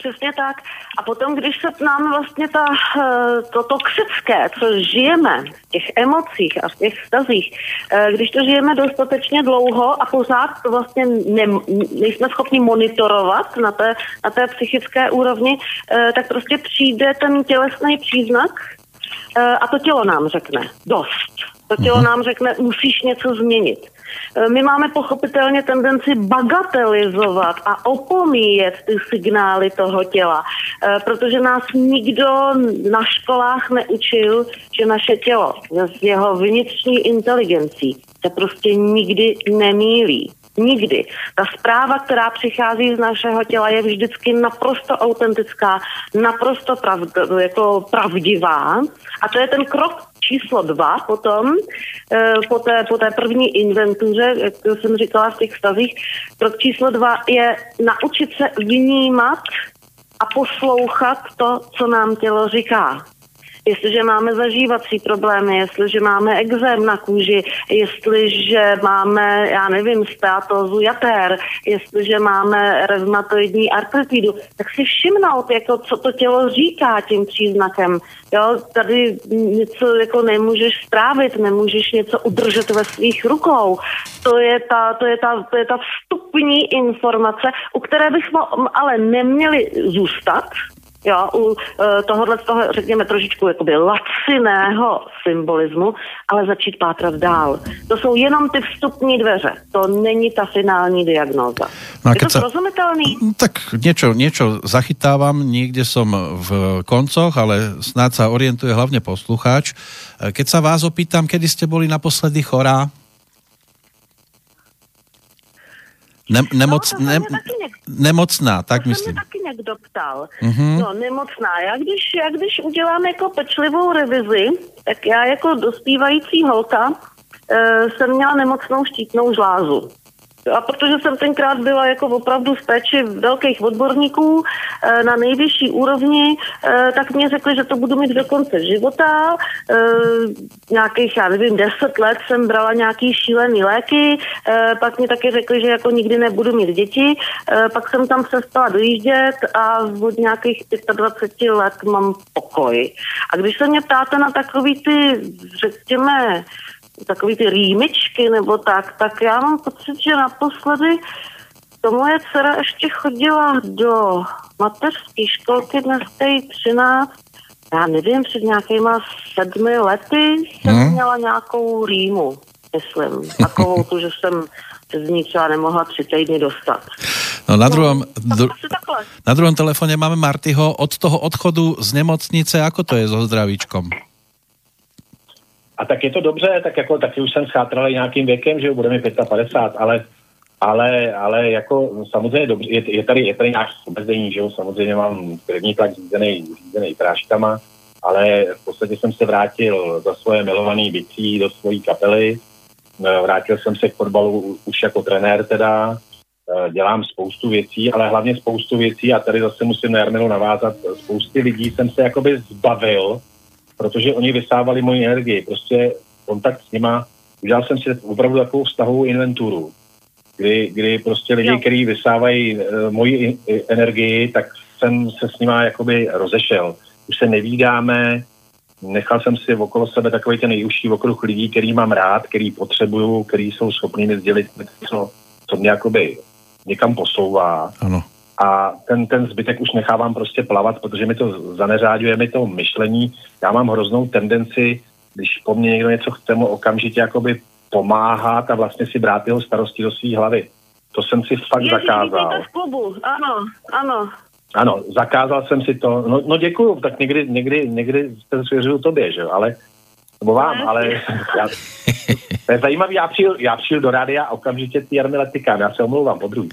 Přesně tak. A potom, když se nám vlastně ta, eh, to toxické, co žijeme v těch emocích a v těch vztazích, eh, když to žijeme dostatečně dlouho a pořád to vlastně ne, nejsme schopni monitorovat na té, na té psychické úrovni, eh, tak prostě přijde ten tělesný příznak a to tělo nám řekne dost. To tělo mhm. nám řekne, musíš něco změnit. Eh, my máme pochopitelně tendenci bagatelizovat a opomíjet ty signály toho těla, eh, protože nás nikdo na školách neučil, že naše tělo s jeho vnitřní inteligencí se prostě nikdy nemílí. Nikdy. Ta zpráva, která přichází z našeho těla, je vždycky naprosto autentická, naprosto pravd, jako pravdivá. A to je ten krok číslo dva potom, eh, po té, po té první inventuře, jak jsem říkala v těch stavích, krok číslo dva je naučit se vnímat a poslouchat to, co nám tělo říká jestliže máme zažívací problémy, jestliže máme exém na kůži, jestliže máme, já nevím, státozu jater, jestliže máme reumatoidní artritidu, tak si všimnout, jako, co to tělo říká tím příznakem. Jo, tady něco jako nemůžeš strávit, nemůžeš něco udržet ve svých rukou. To je ta, to je ta, to je ta vstupní informace, u které bychom ale neměli zůstat, jo, u uh, tohohle z toho, řekněme, trošičku jakoby laciného symbolismu, ale začít pátrat dál. To jsou jenom ty vstupní dveře, to není ta finální diagnóza. No Je to sa... srozumitelný? Mm, tak niečo, niečo zachytávam, niekde som v koncoch, ale snáď sa orientuje hlavne poslucháč. E, keď sa vás opýtam, kedy ste boli naposledy chorá? Ne, nemoc, no, ne, nemocná, tak myslím. taky někdo ptal. Mm-hmm. No, nemocná. Já když, já když udělám jako pečlivou revizi, tak já jako dospívající holka e, jsem měla nemocnou štítnou žlázu. A protože jsem tenkrát byla jako opravdu v péči velkých odborníků e, na nejvyšší úrovni, e, tak mě řekli, že to budu mít do konce života. E, nějakých, já nevím, deset let jsem brala nějaký šílený léky, pak mi taky řekli, že jako nikdy nebudu mít děti, pak jsem tam přestala dojíždět a od nějakých 25 let mám pokoj. A když se mě ptáte na takový ty, řekněme, takový ty rýmičky nebo tak, tak já mám pocit, že naposledy to moje dcera ještě chodila do mateřské školky, dnes je 13, já nevím, před nějakýma sedmi lety jsem hmm. měla nějakou rýmu, myslím. Takovou tu, že jsem z ní třeba nemohla tři týdny dostat. No, na, druhom, no, dru, na druhom telefone máme Martyho. Od toho odchodu z nemocnice, ako to je so zdravíčkom? A tak je to dobře, tak jako taky už jsem schátral nějakým věkem, že bude mi 55, ale ale, ale jako samozřejmě dobře, je, je, tady, je tady nějaké obezdění, že jo, samozřejmě mám první tlak řízený, řízený práškama, ale v podstatě jsem se vrátil do svoje milované bicí, do svojí kapely, e, vrátil jsem se k fotbalu už jako trenér teda, e, dělám spoustu věcí, ale hlavně spoustu věcí a tady zase musím na Jarmilu navázat, spousty lidí jsem se jakoby zbavil, protože oni vysávali moji energii. Prostě kontakt s nima, udělal jsem si opravdu takovou vztahovou inventuru, kdy, kdy prostě lidi, kteří vysávají uh, moji energii, tak jsem se s nima jakoby rozešel. Už se nevídáme, nechal jsem si okolo sebe takový ten nejužší okruh lidí, který mám rád, který potřebuju, který jsou schopni mi sdělit něco, co mě jakoby někam posouvá. Ano. A ten, ten zbytek už nechávám prostě plavat, protože mi to zaneřáďuje mi to myšlení. Já mám hroznou tendenci, když po mně někdo něco chce, mu okamžitě jakoby pomáhat a vlastně si brát jeho starosti do své hlavy. To jsem si fakt Ježiš, zakázal. v klubu, ano, ano. Ano, zakázal jsem si to. No, no děkuju, tak někdy, někdy, někdy se svěřuju tobě, že jo, ale nebo vám, ne. ale já, to je zajímavý, já přijel, já přijel do rádia a okamžitě ty Jarmile tykám, já se omlouvám po druhý.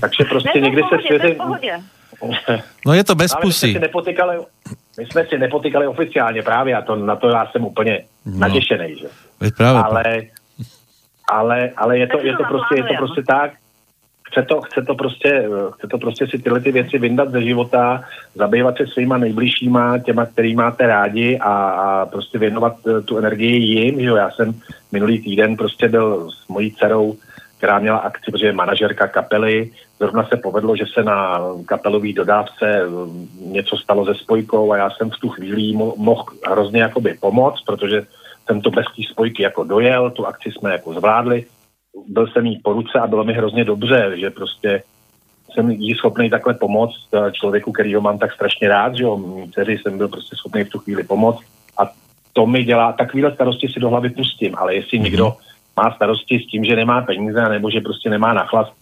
Takže prostě ne, někdy pohodě, se svěřím... No je to bez pusy. My jsme si nepotykali, my jsme si nepotykali oficiálně právě a to, na to já jsem úplně no. natěšený, že? Právě ale, ale, ale je to, je to prostě, je to prostě tak, chce to, chce to prostě, chce to prostě si tyhle ty věci vyndat ze života, zabývat se svýma nejbližšíma, těma, který máte rádi a, a prostě věnovat eh, tu energii jim, že jo, já jsem minulý týden prostě byl s mojí dcerou, která měla akci, protože je manažerka kapely, zrovna se povedlo, že se na kapelový dodávce eh, něco stalo se spojkou a já jsem v tu chvíli mo- mohl hrozně jakoby pomoct, protože jsem to bez té spojky jako dojel, tu akci jsme jako zvládli, byl jsem jí po ruce a bylo mi hrozně dobře, že prostě jsem jí schopný takhle pomoct eh, člověku, který ho mám tak strašně rád, že jo, dceři jsem byl prostě schopný v tu chvíli pomoct. A to mi dělá, takovýhle starosti si do hlavy pustím, ale jestli mm-hmm. někdo má starosti s tím, že nemá peníze nebo že prostě nemá nachlast,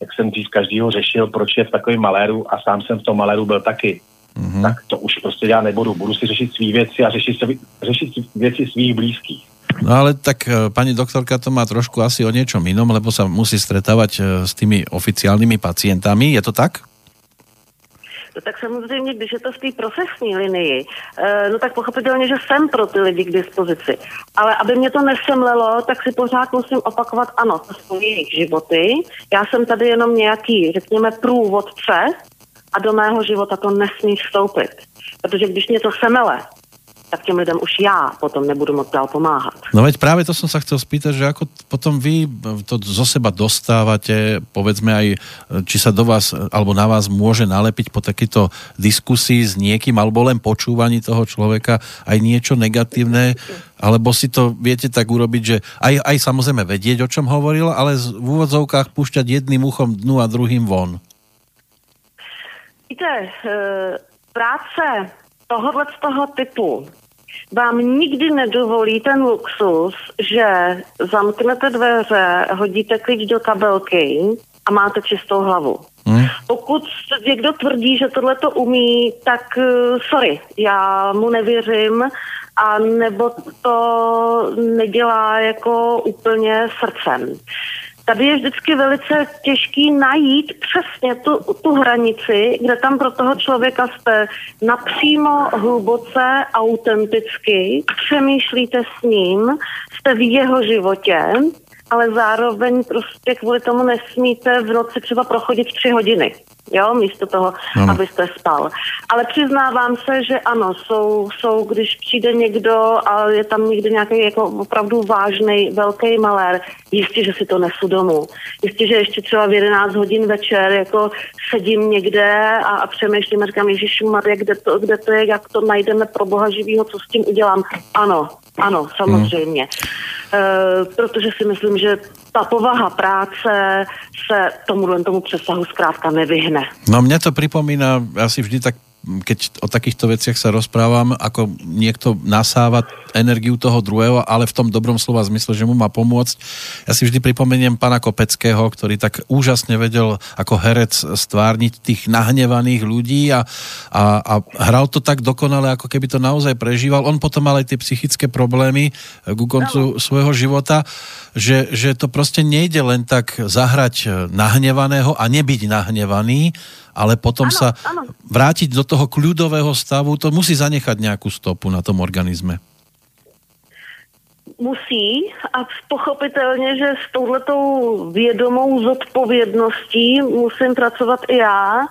jak jsem dřív každýho řešil, proč je v takovém maléru a sám jsem v tom maléru byl taky. Mm-hmm. Tak to už prostě já nebudu. Budu si řešit své věci a řešit, se, řešit věci svých blízkých. No ale tak e, pani doktorka to má trošku asi o niečom inom, lebo sa musí stretávať e, s tými oficiálnymi pacientami. Je to tak? No tak samozřejmě, když je to v té profesní linii, eh, no tak pochopitelně, že jsem pro ty lidi k dispozici. Ale aby mě to nesemlelo, tak si pořád musím opakovat, ano, to jsou jejich životy. Já jsem tady jenom nějaký, řekněme, průvodce a do mého života to nesmí vstoupit. Protože když mě to semele, tak těm lidem už já potom nebudu moc dál pomáhat. No veď práve to som sa chcel spýtať, že ako potom vy to zo seba dostávate, povedzme aj, či sa do vás alebo na vás môže nalepiť po takýto diskusii s niekým alebo len počúvaní toho človeka aj niečo negatívne, alebo si to viete tak urobiť, že aj, aj samozrejme vedieť, o čom hovoril, ale v úvodzovkách púšťať jedným uchom dnu a druhým von. Víte, e, práce tohohle z toho typu vám nikdy nedovolí ten luxus, že zamknete dveře, hodíte klíč do kabelky a máte čistou hlavu. Hmm. Pokud někdo tvrdí, že tohle to umí, tak uh, sorry, já mu nevěřím a nebo to nedělá jako úplně srdcem tady je vždycky velice těžký najít přesně tu, tu hranici, kde tam pro toho člověka jste napřímo, hluboce, autenticky, přemýšlíte s ním, jste v jeho životě, ale zároveň prostě kvůli tomu nesmíte v noci třeba prochodit tři hodiny jo, místo toho, ano. abyste spal. Ale přiznávám se, že ano, jsou, jsou, když přijde někdo a je tam někdy nějaký jako opravdu vážný, velký malér, jistě, že si to nesu domů. Jistě, že ještě třeba v 11 hodin večer jako sedím někde a, a přemýšlím a říkám, Ježíš Maria, kde to, kde to je, jak to najdeme pro boha živýho, co s tím udělám. Ano, ano, samozřejmě. Hmm. E, protože si myslím, že ta povaha práce se tomu tomu přesahu zkrátka nevyhne. No mňa to pripomína asi vždy tak keď o takýchto veciach sa rozprávam, ako niekto nasáva energiu toho druhého, ale v tom dobrom slova zmysle, že mu má pomôcť. Ja si vždy pripomeniem pana Kopeckého, ktorý tak úžasne vedel ako herec stvárniť tých nahnevaných ľudí a, a, a hral to tak dokonale, ako keby to naozaj prežíval. On potom mal aj tie psychické problémy ku koncu no. svojho života, že, že to proste nejde len tak zahrať nahnevaného a nebyť nahnevaný, ale potom ano, sa ano. vrátiť do toho kľudového stavu, to musí zanechať nejakú stopu na tom organizme. Musí a pochopitelně, že s touhletou vědomou zodpovědností musím pracovat i já,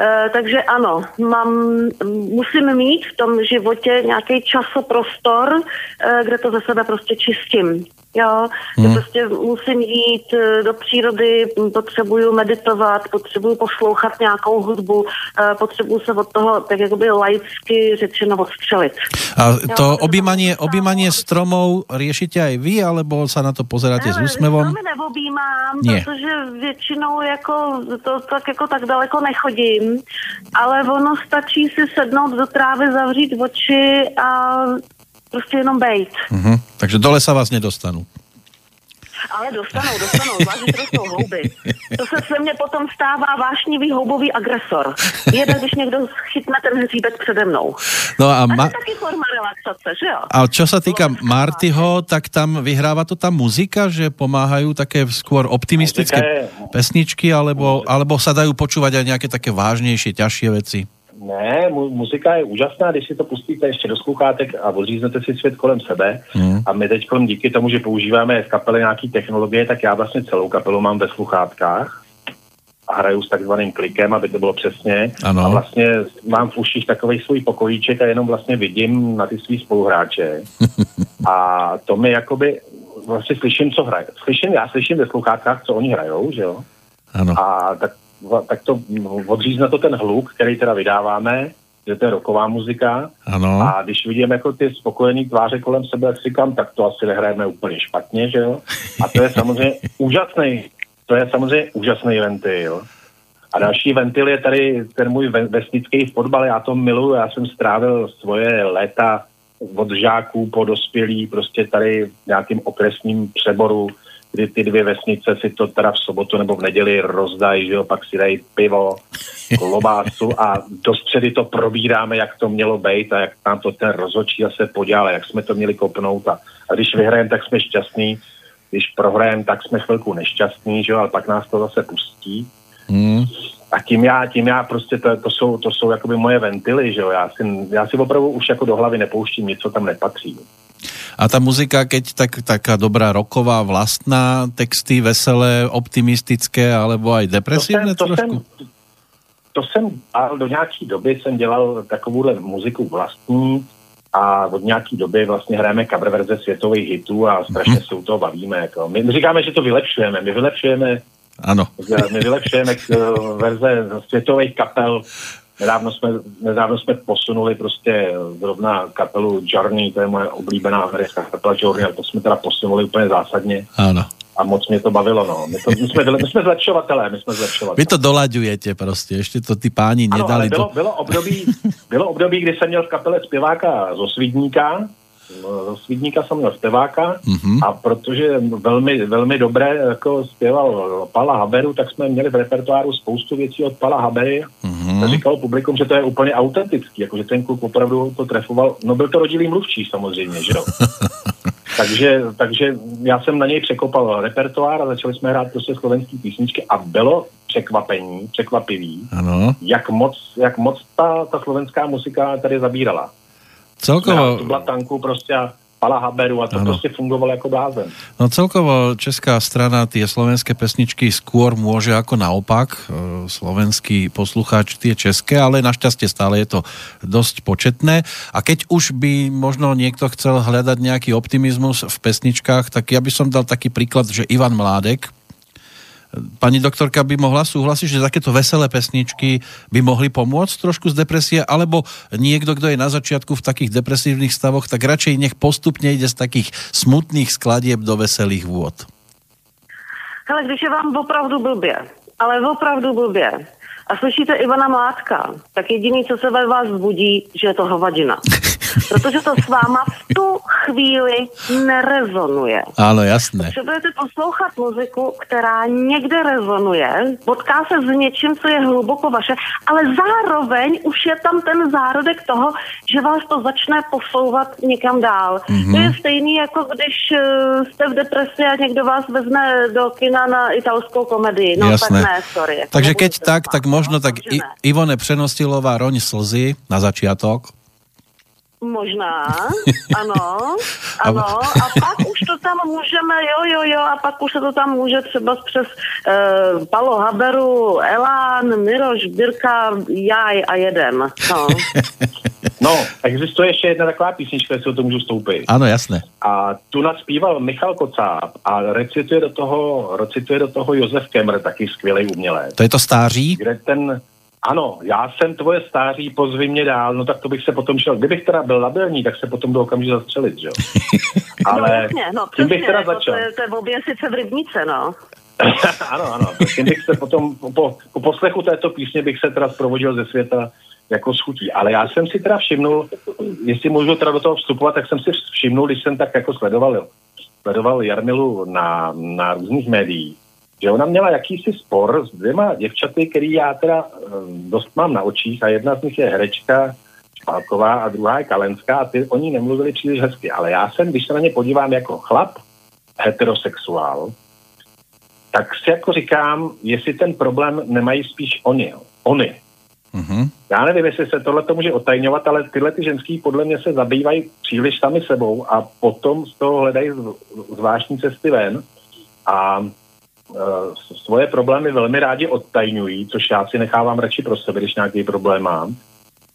E, takže ano, mám, musím mít v tom životě nějaký časoprostor, e, kde to ze sebe prostě čistím. Jo, hmm. prostě musím jít eh, do přírody, potřebuju meditovat, potřebuju poslouchat nějakou hudbu, eh, potřebuju se od toho tak jakoby laicky řečeno odstřelit. A to jo, objímanie, objímanie stromov riešite aj vy, alebo sa na to pozeráte ne, s úsmevom? Ne, neobjímám, Nie. protože většinou jako to tak jako tak daleko nechodím, ale ono stačí si sednout do trávy, zavřít oči a prostě jenom bejt. Uh-huh. Takže dole sa vás nedostanú. Ale dostanou, dostanou, zvlášť, že to jsou houby. To se se mně potom stává vášnivý houbový agresor. Je když někdo chytne ten hříbek přede mnou. No a, ma... a to je taky forma relaxace, že jo? A čo sa týka Martyho, tak tam vyhráva to tam muzika, že pomáhajú také skôr optimistické je... pesničky, alebo, alebo sa dajú počúvať aj nejaké také vážnejšie, ťažšie veci? Ne, mu, muzika je úžasná, když si to pustíte ještě do sluchátek a odříznete si svět kolem sebe. Hmm. A my teď díky tomu, že používáme v kapele nějaký technologie, tak já vlastně celou kapelu mám ve sluchátkách a hraju s takzvaným klikem, aby to bylo přesně. Ano. A vlastně mám v uších takový svůj pokojíček a jenom vlastně vidím na ty svý spoluhráče. a to mi jakoby vlastně slyším, co hraje. Slyším, já slyším ve sluchátkách, co oni hrajou, že jo? Ano. A tak tak to odřízne to ten hluk, který teda vydáváme, že to je roková muzika. Ano. A když vidím jako ty spokojený tváře kolem sebe, jak si říkám, tak to asi nehrajeme úplně špatně, že jo? A to je samozřejmě úžasný, to je samozřejmě úžasný ventil. A další ventil je tady ten můj vesnický fotbal, já to miluju, já jsem strávil svoje léta od žáků po dospělí, prostě tady v nějakým okresním přeboru kdy ty dvě vesnice si to teda v sobotu nebo v neděli rozdají, že jo, pak si dají pivo, klobásu a do středy to probíráme, jak to mělo být a jak nám to ten rozhodčí zase podělal, jak jsme to měli kopnout a, a když vyhrajeme, tak jsme šťastní, když prohrajeme, tak jsme chvilku nešťastní, že jo, ale pak nás to zase pustí. Hmm. A tím já, tím já prostě, to, to jsou, to jsou jakoby moje ventily, že jo, já si, já si opravdu už jako do hlavy nepouštím nic, co tam nepatří. A tá muzika, keď tak, taká dobrá roková, vlastná, texty veselé, optimistické, alebo aj depresívne to jsem, to trošku? Jsem, to jsem, do nějaké doby jsem dělal takovouhle muziku vlastní a od nějaké doby vlastně hrajeme cover verze světových hitů a strašně hmm. se u toho bavíme. Jako. My, my říkáme, že to vylepšujeme. My vylepšujeme ano. Vylepšujeme eh, verze světových kapel Nedávno jsme, nedávno jsme posunuli prostě zrovna kapelu Journey, to je moje oblíbená americká kapela Journey, a to jsme teda posunuli úplně zásadně. Ano. A moc mě to bavilo, no. My, to, my, jsme, my jsme zlepšovatelé, my jsme zlepšovatelé. Vy to dolaďujete prostě, ještě to ty páni ano, nedali. bylo, to... bylo, období, bylo období, kdy jsem měl v kapele zpěváka z Osvídníka, z Svídníka jsem měl zpěváka mm-hmm. a protože velmi, velmi dobré jako zpěval Pala Haberu, tak jsme měli v repertoáru spoustu věcí od Pala Habery. Mm-hmm. Říkal publikum, že to je úplně autentický, jako že ten kluk opravdu to trefoval. No byl to rodilý mluvčí samozřejmě, že jo. takže, takže já jsem na něj překopal repertoár a začali jsme hrát prostě slovenské písničky a bylo překvapení, překvapivý, ano. jak moc, jak moc ta, ta slovenská muzika tady zabírala. Celkovo... Tu blatanku prostě a Pala Haberu a to ano. prostě fungovalo jako blázen. No celkovo česká strana tie slovenské pesničky skôr môže ako naopak, e, slovenský poslucháč tie české, ale našťastie stále je to dosť početné. A keď už by možno niekto chcel hľadať nejaký optimizmus v pesničkách, tak ja by som dal taký príklad, že Ivan Mládek, Pani doktorka by mohla súhlasiť, že takéto veselé pesničky by mohli pomôcť trošku z depresie, alebo niekto, kto je na začiatku v takých depresívnych stavoch, tak radšej nech postupne ide z takých smutných skladieb do veselých vôd. Ale když je vám opravdu blbě, ale opravdu blbě, a slyšíte Ivana Mládka, tak jediný, co se ve vás zbudí, že je to hovadina. Protože to s váma v tu chvíli nerezonuje. Ano, jasné. Potřebujete poslouchat muziku, která někde rezonuje, potká se s něčím, co je hluboko vaše, ale zároveň už je tam ten zárodek toho, že vás to začne posouvat někam dál. Mm-hmm. To je stejný, jako když uh, jste v depresi a někdo vás vezme do kina na italskou komedii. No Jasné. tak ne, sorry. Takže keď tak, tak možno tak I- Ivone Přenostilová roň slzy na začiatok. Možná, ano, ano. A pak už to tam můžeme, jo, jo, jo, a pak už se to tam může třeba přes uh, Palo Haberu, Elán, Miroš, Birka, Jaj a jedem. No. no, existuje ještě jedna taková písnička, jestli o to můžu stoupit. Ano, jasné. A tu naspíval Michal Kocáb a recituje do toho, recituje do toho Josef Kemr, taky skvělý umělec. To je to stáří? Kde ten, ano, já jsem tvoje stáří, pozvi mě dál, no tak to bych se potom šel. Kdybych teda byl labilní, tak se potom do okamžitě zastřelit, že jo? Ale no, jasně, no, přesně, bych teda jako začal. To, je, to je v obě sice v rybnice, no. ano, ano, tím bych se potom, po, po poslechu této písně bych se teda provodil ze světa jako schutí. Ale já jsem si teda všimnul, jestli můžu teda do toho vstupovat, tak jsem si všimnul, když jsem tak jako sledoval, sledoval Jarmilu na, na různých médiích, že ona měla jakýsi spor s dvěma děvčaty, který já teda um, dost mám na očích a jedna z nich je herečka Špálková a druhá je Kalenská a ty oni nemluvili příliš hezky, ale já jsem, když se na ně podívám jako chlap, heterosexuál, tak si jako říkám, jestli ten problém nemají spíš oni. Oni. Mm-hmm. Já nevím, jestli se tohle to může otajňovat, ale tyhle ty ženský podle mě se zabývají příliš sami sebou a potom z toho hledají zvláštní cesty ven a Eh, svoje problémy velmi rádi odtajňují, což já si nechávám radši pro sebe, když nějaký problém mám.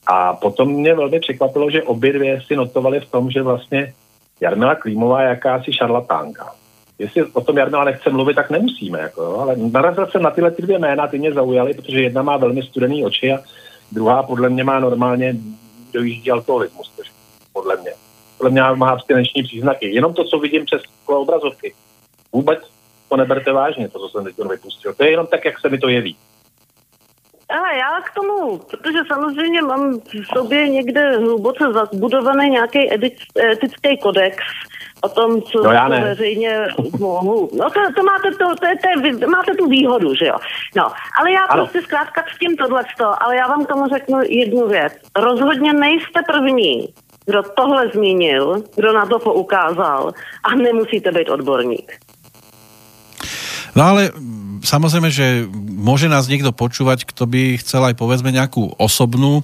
A potom mě velmi překvapilo, že obě dvě si notovali v tom, že vlastně Jarmila Klímová je jakási šarlatánka. Jestli o tom Jarmila nechce mluvit, tak nemusíme. Jako, ale narazil jsem na tyhle ty dvě jména, ty mě zaujaly, protože jedna má velmi studený oči a druhá podle mě má normálně dojíždí alkoholismus, podle mě. Podle mě má abstinenční příznaky. Jenom to, co vidím přes obrazovky. Vůbec to neberte vážně, to, co jsem teď vypustil. To je jenom tak, jak se mi to jeví. Ale já k tomu, protože samozřejmě mám v sobě někde hluboce zabudovaný nějaký etický kodex o tom, co no já ne. veřejně mohu. No to, to, máte, to, to, to, to, máte tu výhodu, že jo. No, ale já ano. prostě zkrátka s tím tohleto, ale já vám k tomu řeknu jednu věc. Rozhodně nejste první, kdo tohle zmínil, kdo na to poukázal a nemusíte být odborník. No ale samozrejme, že môže nás niekto počúvať, kto by chcel aj povedzme nejakú osobnú e,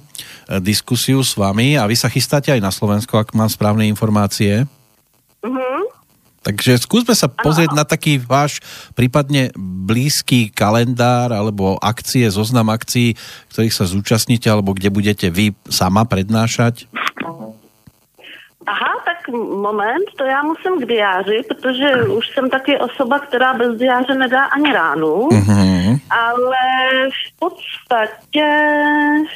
diskusiu s vami a vy sa chystáte aj na Slovensko, ak mám správne informácie. Mm-hmm. Takže skúsme sa pozrieť ano. na taký váš prípadne blízky kalendár alebo akcie, zoznam akcií, ktorých sa zúčastníte alebo kde budete vy sama prednášať. Aha, tak moment, to já musím k diáři, protože už jsem taky osoba, která bez diáře nedá ani ránu, mm-hmm. ale v podstatě,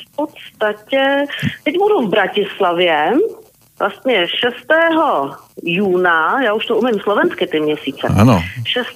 v podstatě, teď budu v Bratislavě, vlastně 6. júna, já už to umím slovensky ty měsíce. Ano. 6.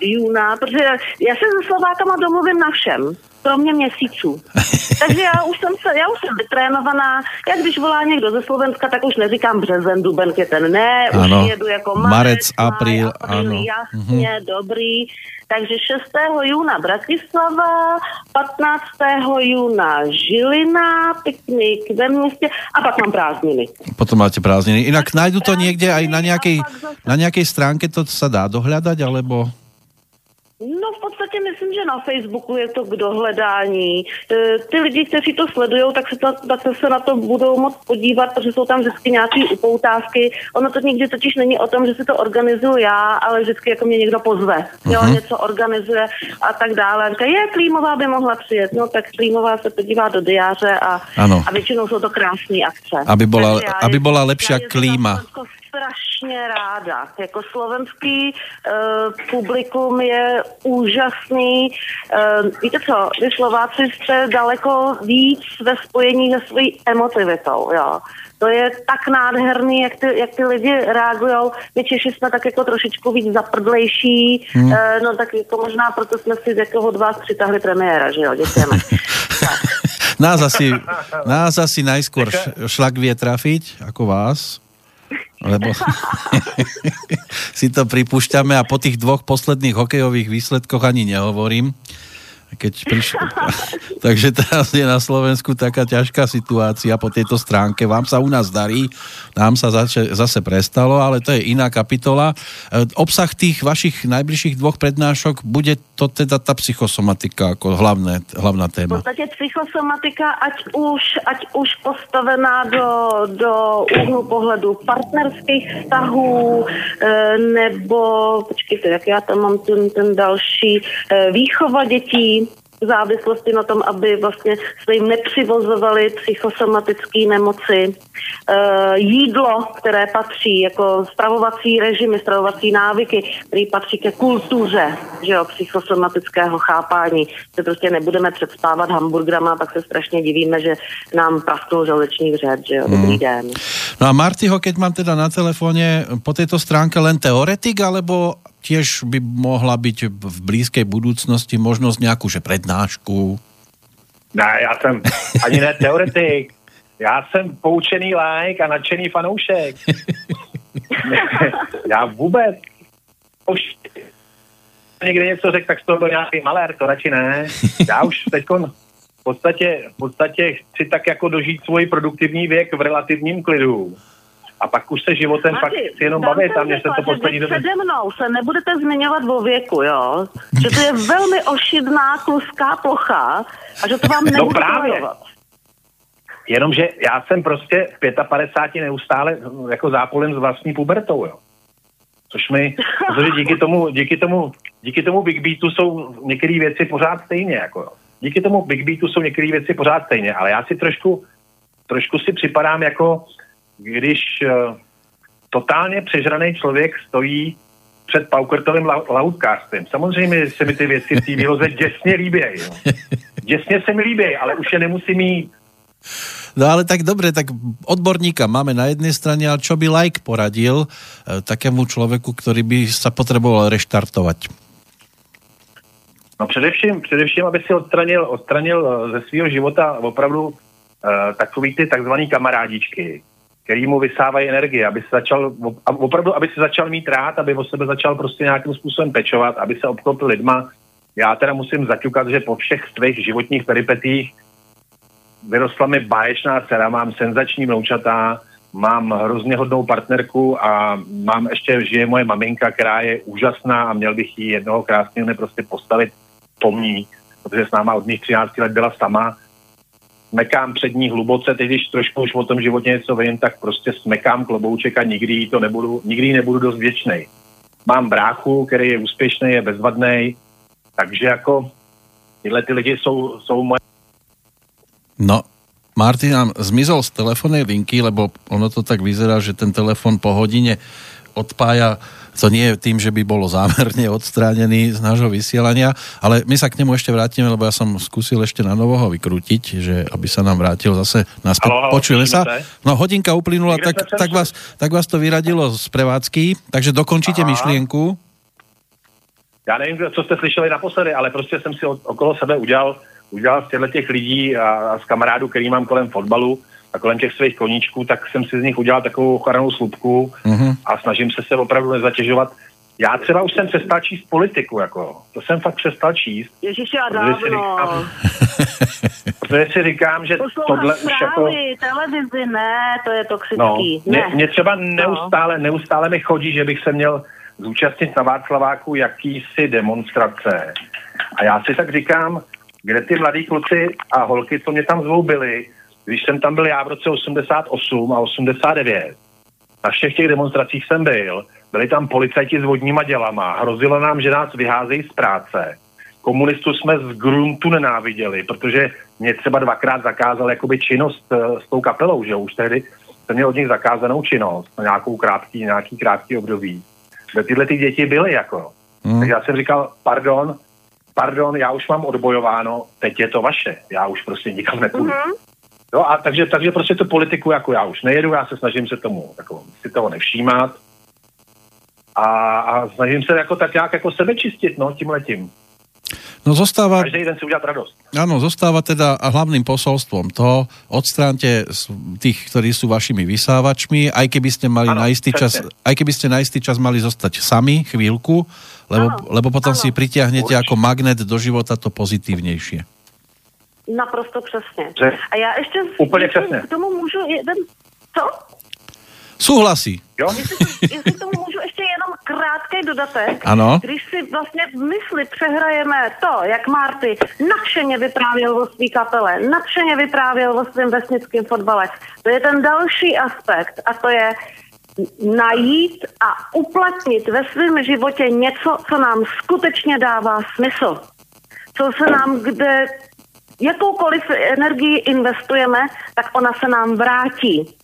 júna, protože já se se Slovákama domluvím na všem kromě měsíců. Takže já už jsem se, já už jsem vytrénovaná. Jak když volá někdo ze Slovenska, tak už neříkám březen, duben, květen. Ne, ano. už jedu jako marec, marec apríl, apríl, ano. Jasně, mm-hmm. dobrý. Takže 6. júna Bratislava, 15. júna Žilina, piknik ve městě a pak mám prázdniny. Potom máte prázdniny. Inak najdu to někde aj na nějaké na nějaké stránke to sa dá dohľadať, alebo... No v podstatě myslím, že na Facebooku je to k dohledání. E, ty lidi, kteří to sledují, tak se, to, tak se na to budou moc podívat, protože jsou tam vždycky nějaké upoutávky. Ono to nikdy totiž není o tom, že si to organizuju já, ale vždycky jako mě někdo pozve. Jo, uh-huh. něco organizuje a tak dále. Říká, je, Klímová by mohla přijet. No tak Klímová se podívá do diáře a, a většinou jsou to krásné akce. Aby byla, aby byla lepší klíma strašně ráda. Jako slovenský uh, publikum je úžasný. Uh, víte co, vy Slováci jste daleko víc ve spojení se svojí emotivitou, jo. To je tak nádherný, jak ty, jak ty lidi reagují. My Češi jsme tak jako trošičku víc zaprdlejší, hmm. uh, no tak jako možná proto jsme si z jakého od vás přitahli premiéra, že jo, děkujeme. nás asi, nás asi najskôr šlak vie trafiť, ako vás lebo si to pripúšťame a po tých dvoch posledných hokejových výsledkoch ani nehovorím. Keď prišlo. Takže teraz je na Slovensku taká ťažká situácia po tejto stránke. Vám sa u nás darí, nám sa zase, zase prestalo, ale to je iná kapitola. E, obsah tých vašich najbližších dvoch prednášok bude to teda tá psychosomatika ako hlavné, hlavná téma. V podstatě psychosomatika, ať už, ať už postavená do, do úhlu pohledu partnerských vztahů, e, nebo, počkejte, jak já tam mám ten, ten další, e, výchova dětí, závislosti na tom, aby vlastně se jim nepřivozovaly psychosomatické nemoci. E, jídlo, které patří jako stravovací režimy, stravovací návyky, které patří ke kultuře že jo, psychosomatického chápání. Se prostě nebudeme předspávat hamburgrama, pak se strašně divíme, že nám prasknul žaludeční vřet, že jo, dobrý mm. den. No a Martyho, keď mám teda na telefóne po tejto stránke len teoretik, alebo tiež by mohla byť v blízkej budúcnosti možnosť nejakú že prednášku? Ne, já jsem ani ne teoretik. Já jsem poučený like a nadšený fanoušek. já vůbec. Už někdy něco řekl, tak z toho byl nějaký malér, to radši ne. Já už teď v podstatě, v podstatě chci tak jako dožít svůj produktivní věk v relativním klidu a pak už se životem Mati, fakt chci jenom bavit a mě se to poslední době... Přede mnou se nebudete zmiňovat o věku, jo? Že to je velmi ošidná kluská plocha a že to vám nebudu no právě. Jenomže já jsem prostě v 55 neustále jako zápolem s vlastní pubertou, jo. Což mi, protože díky tomu, díky tomu, díky tomu Big Beatu jsou některé věci pořád stejně, jako jo. Díky tomu Big Beatu jsou některé věci pořád stejně, ale já si trošku, trošku si připadám jako, když uh, totálně přežraný člověk stojí před Paukertovým loudcastem. Samozřejmě se mi ty věci v té výloze děsně líbějí. No. Děsně se mi líbí, ale už je nemusím mít. No ale tak dobre, tak odborníka máme na jednej strane, ale čo by like poradil e, takému človeku, ktorý by sa potreboval reštartovať? No především, především, aby si odstranil, odstranil ze svého života opravdu uh, takový ty takzvaný kamarádičky, který mu vysávají energii, aby se začal, opravdu, aby se začal mít rád, aby o sebe začal prostě nějakým způsobem pečovat, aby se obklopil lidma. Já teda musím zaťukat, že po všech svých životních peripetích vyrostla mi báječná dcera, mám senzační mloučatá, mám hrozně hodnou partnerku a mám ještě, žije moje maminka, která je úžasná a měl bych jí jednoho krásného prostě postavit pomní, protože s náma od mých 13 let byla sama smekám před ní hluboce, teď když trošku už o tom životě něco vím, tak prostě smekám klobouček a nikdy to nebudu, nikdy nebudu dost věčnej. Mám bráchu, který je úspěšný, je bezvadný, takže jako tyhle ty lidi jsou, jsou moje... No, Martin nám zmizol z telefónnej linky, lebo ono to tak vyzerá, že ten telefon po hodine odpája to nie je tým, že by bolo zámerne odstránený z nášho vysielania, ale my sa k nemu ešte vrátime, lebo ja som skúsil ešte na novo ho vykrútiť, že aby sa nám vrátil zase naspäť. Halo, halo, Počujeme sa? No hodinka uplynula, tak, tak, vás, tak vás to vyradilo z prevádzky, takže dokončíte Aha. myšlienku. Já nevím, co jste slyšeli naposledy, ale prostě jsem si okolo sebe udělal, udělal z těchto těch lidí a, a z kamarádů, který mám kolem fotbalu, a kolem těch svých koníčků, tak jsem si z nich udělal takovou ochranou slupku mm-hmm. a snažím se se opravdu nezatěžovat. Já třeba už jsem přestal číst politiku, jako. To jsem fakt přestal číst. Ježiši, já dávno. Si říkám, protože si říkám, že Poslouchám tohle už jako... televizi, ne, to je toxický. No, mě, mě třeba neustále, neustále mi chodí, že bych se měl zúčastnit na Václaváku jakýsi demonstrace. A já si tak říkám, kde ty mladí kluci a holky, co mě tam zvou byli, když jsem tam byl já v roce 88 a 89, na všech těch demonstracích jsem byl, byli tam policajti s vodníma dělama, hrozilo nám, že nás vyházejí z práce. Komunistů jsme z gruntu nenáviděli, protože mě třeba dvakrát zakázal jakoby činnost uh, s tou kapelou, že už tehdy jsem měl od nich zakázanou činnost na nějakou krátký, nějaký krátký období. Kde tyhle ty děti byly jako. Mm. Tak já jsem říkal, pardon, pardon, já už mám odbojováno, teď je to vaše, já už prostě nikam nepůjdu. Mm-hmm. No a takže, takže prostě tu politiku jako já už nejedu, já se snažím se tomu jako, si toho nevšímat a, a snažím se jako tak nějak jako sebe čistit, no, tím letím. No zostáva... Každý den si udělat radost. Áno, zostáva teda a hlavným posolstvom to, odstránte tých, ktorí sú vašimi vysávačmi, aj keby ste mali ano, na istý čas, aj keby ste na istý čas mali zostať sami chvíľku, lebo, ano, lebo potom ano. si pritiahnete Určite. ako magnet do života to pozitívnejšie. Naprosto přesně. A já ještě, Úplně přesně. k tomu můžu jeden... Co? Souhlasí. Jo? Jestli, jestli tomu můžu ještě jenom krátký dodatek. Ano. Když si vlastně v mysli přehrajeme to, jak Marty nadšeně vyprávěl o svý kapele, nadšeně vyprávěl o svém vesnickém fotbale, to je ten další aspekt a to je najít a uplatnit ve svém životě něco, co nám skutečně dává smysl. Co se nám kde jakoukoliv energii investujeme, tak ona se nám vrátí.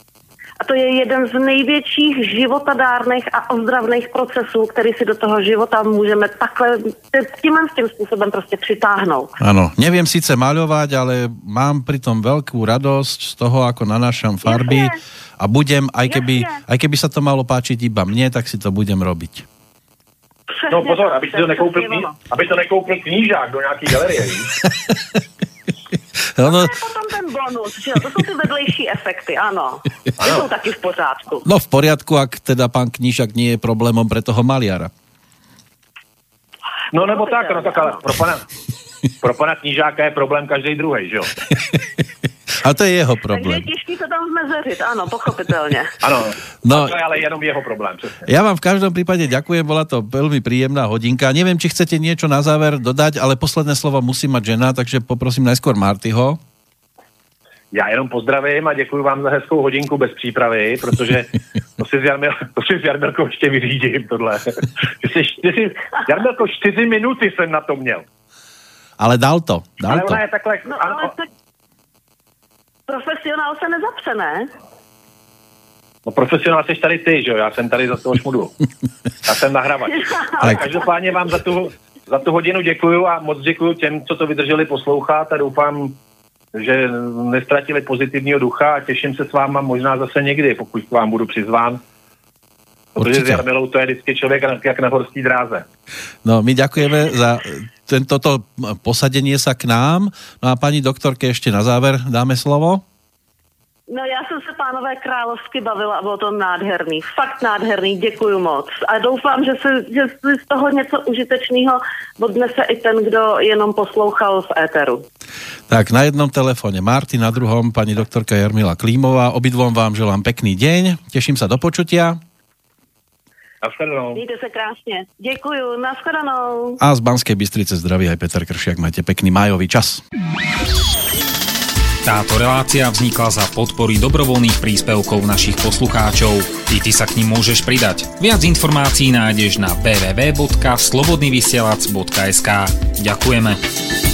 A to je jeden z největších životadárných a ozdravných procesů, který si do toho života můžeme takhle tím tím způsobem prostě přitáhnout. Ano, nevím sice maľovať, ale mám pritom veľkú radosť z toho, ako nanášam farby Jasne. a budem, aj keby, aj keby sa to malo páčiť iba mne, tak si to budem robiť. No pozor, aby si to nekoupil, aby to nekoupil knížák do nějaký galerie. No, no. To je potom ten bonus, že To jsou ty vedlejší efekty, ano. ano. Jsou taky v pořádku. No v poriadku, ak teda pán Knížak nie je problémom pre toho maliara. No nebo tak, no tak ale pro pana, pro pana knížáka je problém každý druhý, že jo? A to je jeho problém. Takže je těžký to tam zmezeřit, ano, pochopitelně. ano, no, to je ale jenom jeho problém. Přesně. Ja vám v každom prípade ďakujem, bola to veľmi príjemná hodinka. Neviem, či chcete niečo na záver dodať, ale posledné slovo musí mať žena, takže poprosím najskôr Martyho. Já jenom pozdravím a děkuji vám za hezkou hodinku bez přípravy, protože to si s, Jarmil, to si s Jarmilkou ještě vyřídím tohle. Jarmilko, čtyři minuty jsem na to měl. Ale dal to, dal ale to. je takhle, no, ale tak profesionál se nezapře, ne? No profesionál jsi tady ty, že jo? Já jsem tady za toho šmudu. Já jsem nahravač. Ale každopádně vám za tu, za tu hodinu děkuju a moc děkuju těm, co to vydrželi poslouchat a doufám, že nestratili pozitivního ducha a těším se s váma možná zase někdy, pokud k vám budu přizván. Protože s Jarmilou to je vždycky člověk jak na horský dráze. No, my ďakujeme za toto posadenie sa k nám. No a pani doktorke ešte na záver dáme slovo. No já jsem se, pánové, královsky bavila a bylo to nádherný. Fakt nádherný, děkuju moc. A doufám, že, se, že si z toho něco užitečného odnese i ten, kdo jenom poslouchal v éteru. Tak na jednom telefóne Marty, na druhom pani doktorka Jarmila Klímová. Obidvom vám želám pekný deň. Teším sa do počutia. Naschledanou. Mějte se krásně. Děkuju, naschledanou. A z Banskej Bystrice zdraví aj Peter Kršiak. Majte pekný májový čas. Táto relácia vznikla za podpory dobrovoľných príspevkov našich poslucháčov. I ty sa k ním môžeš pridať. Viac informácií nájdeš na www.slobodnyvysielac.sk Ďakujeme.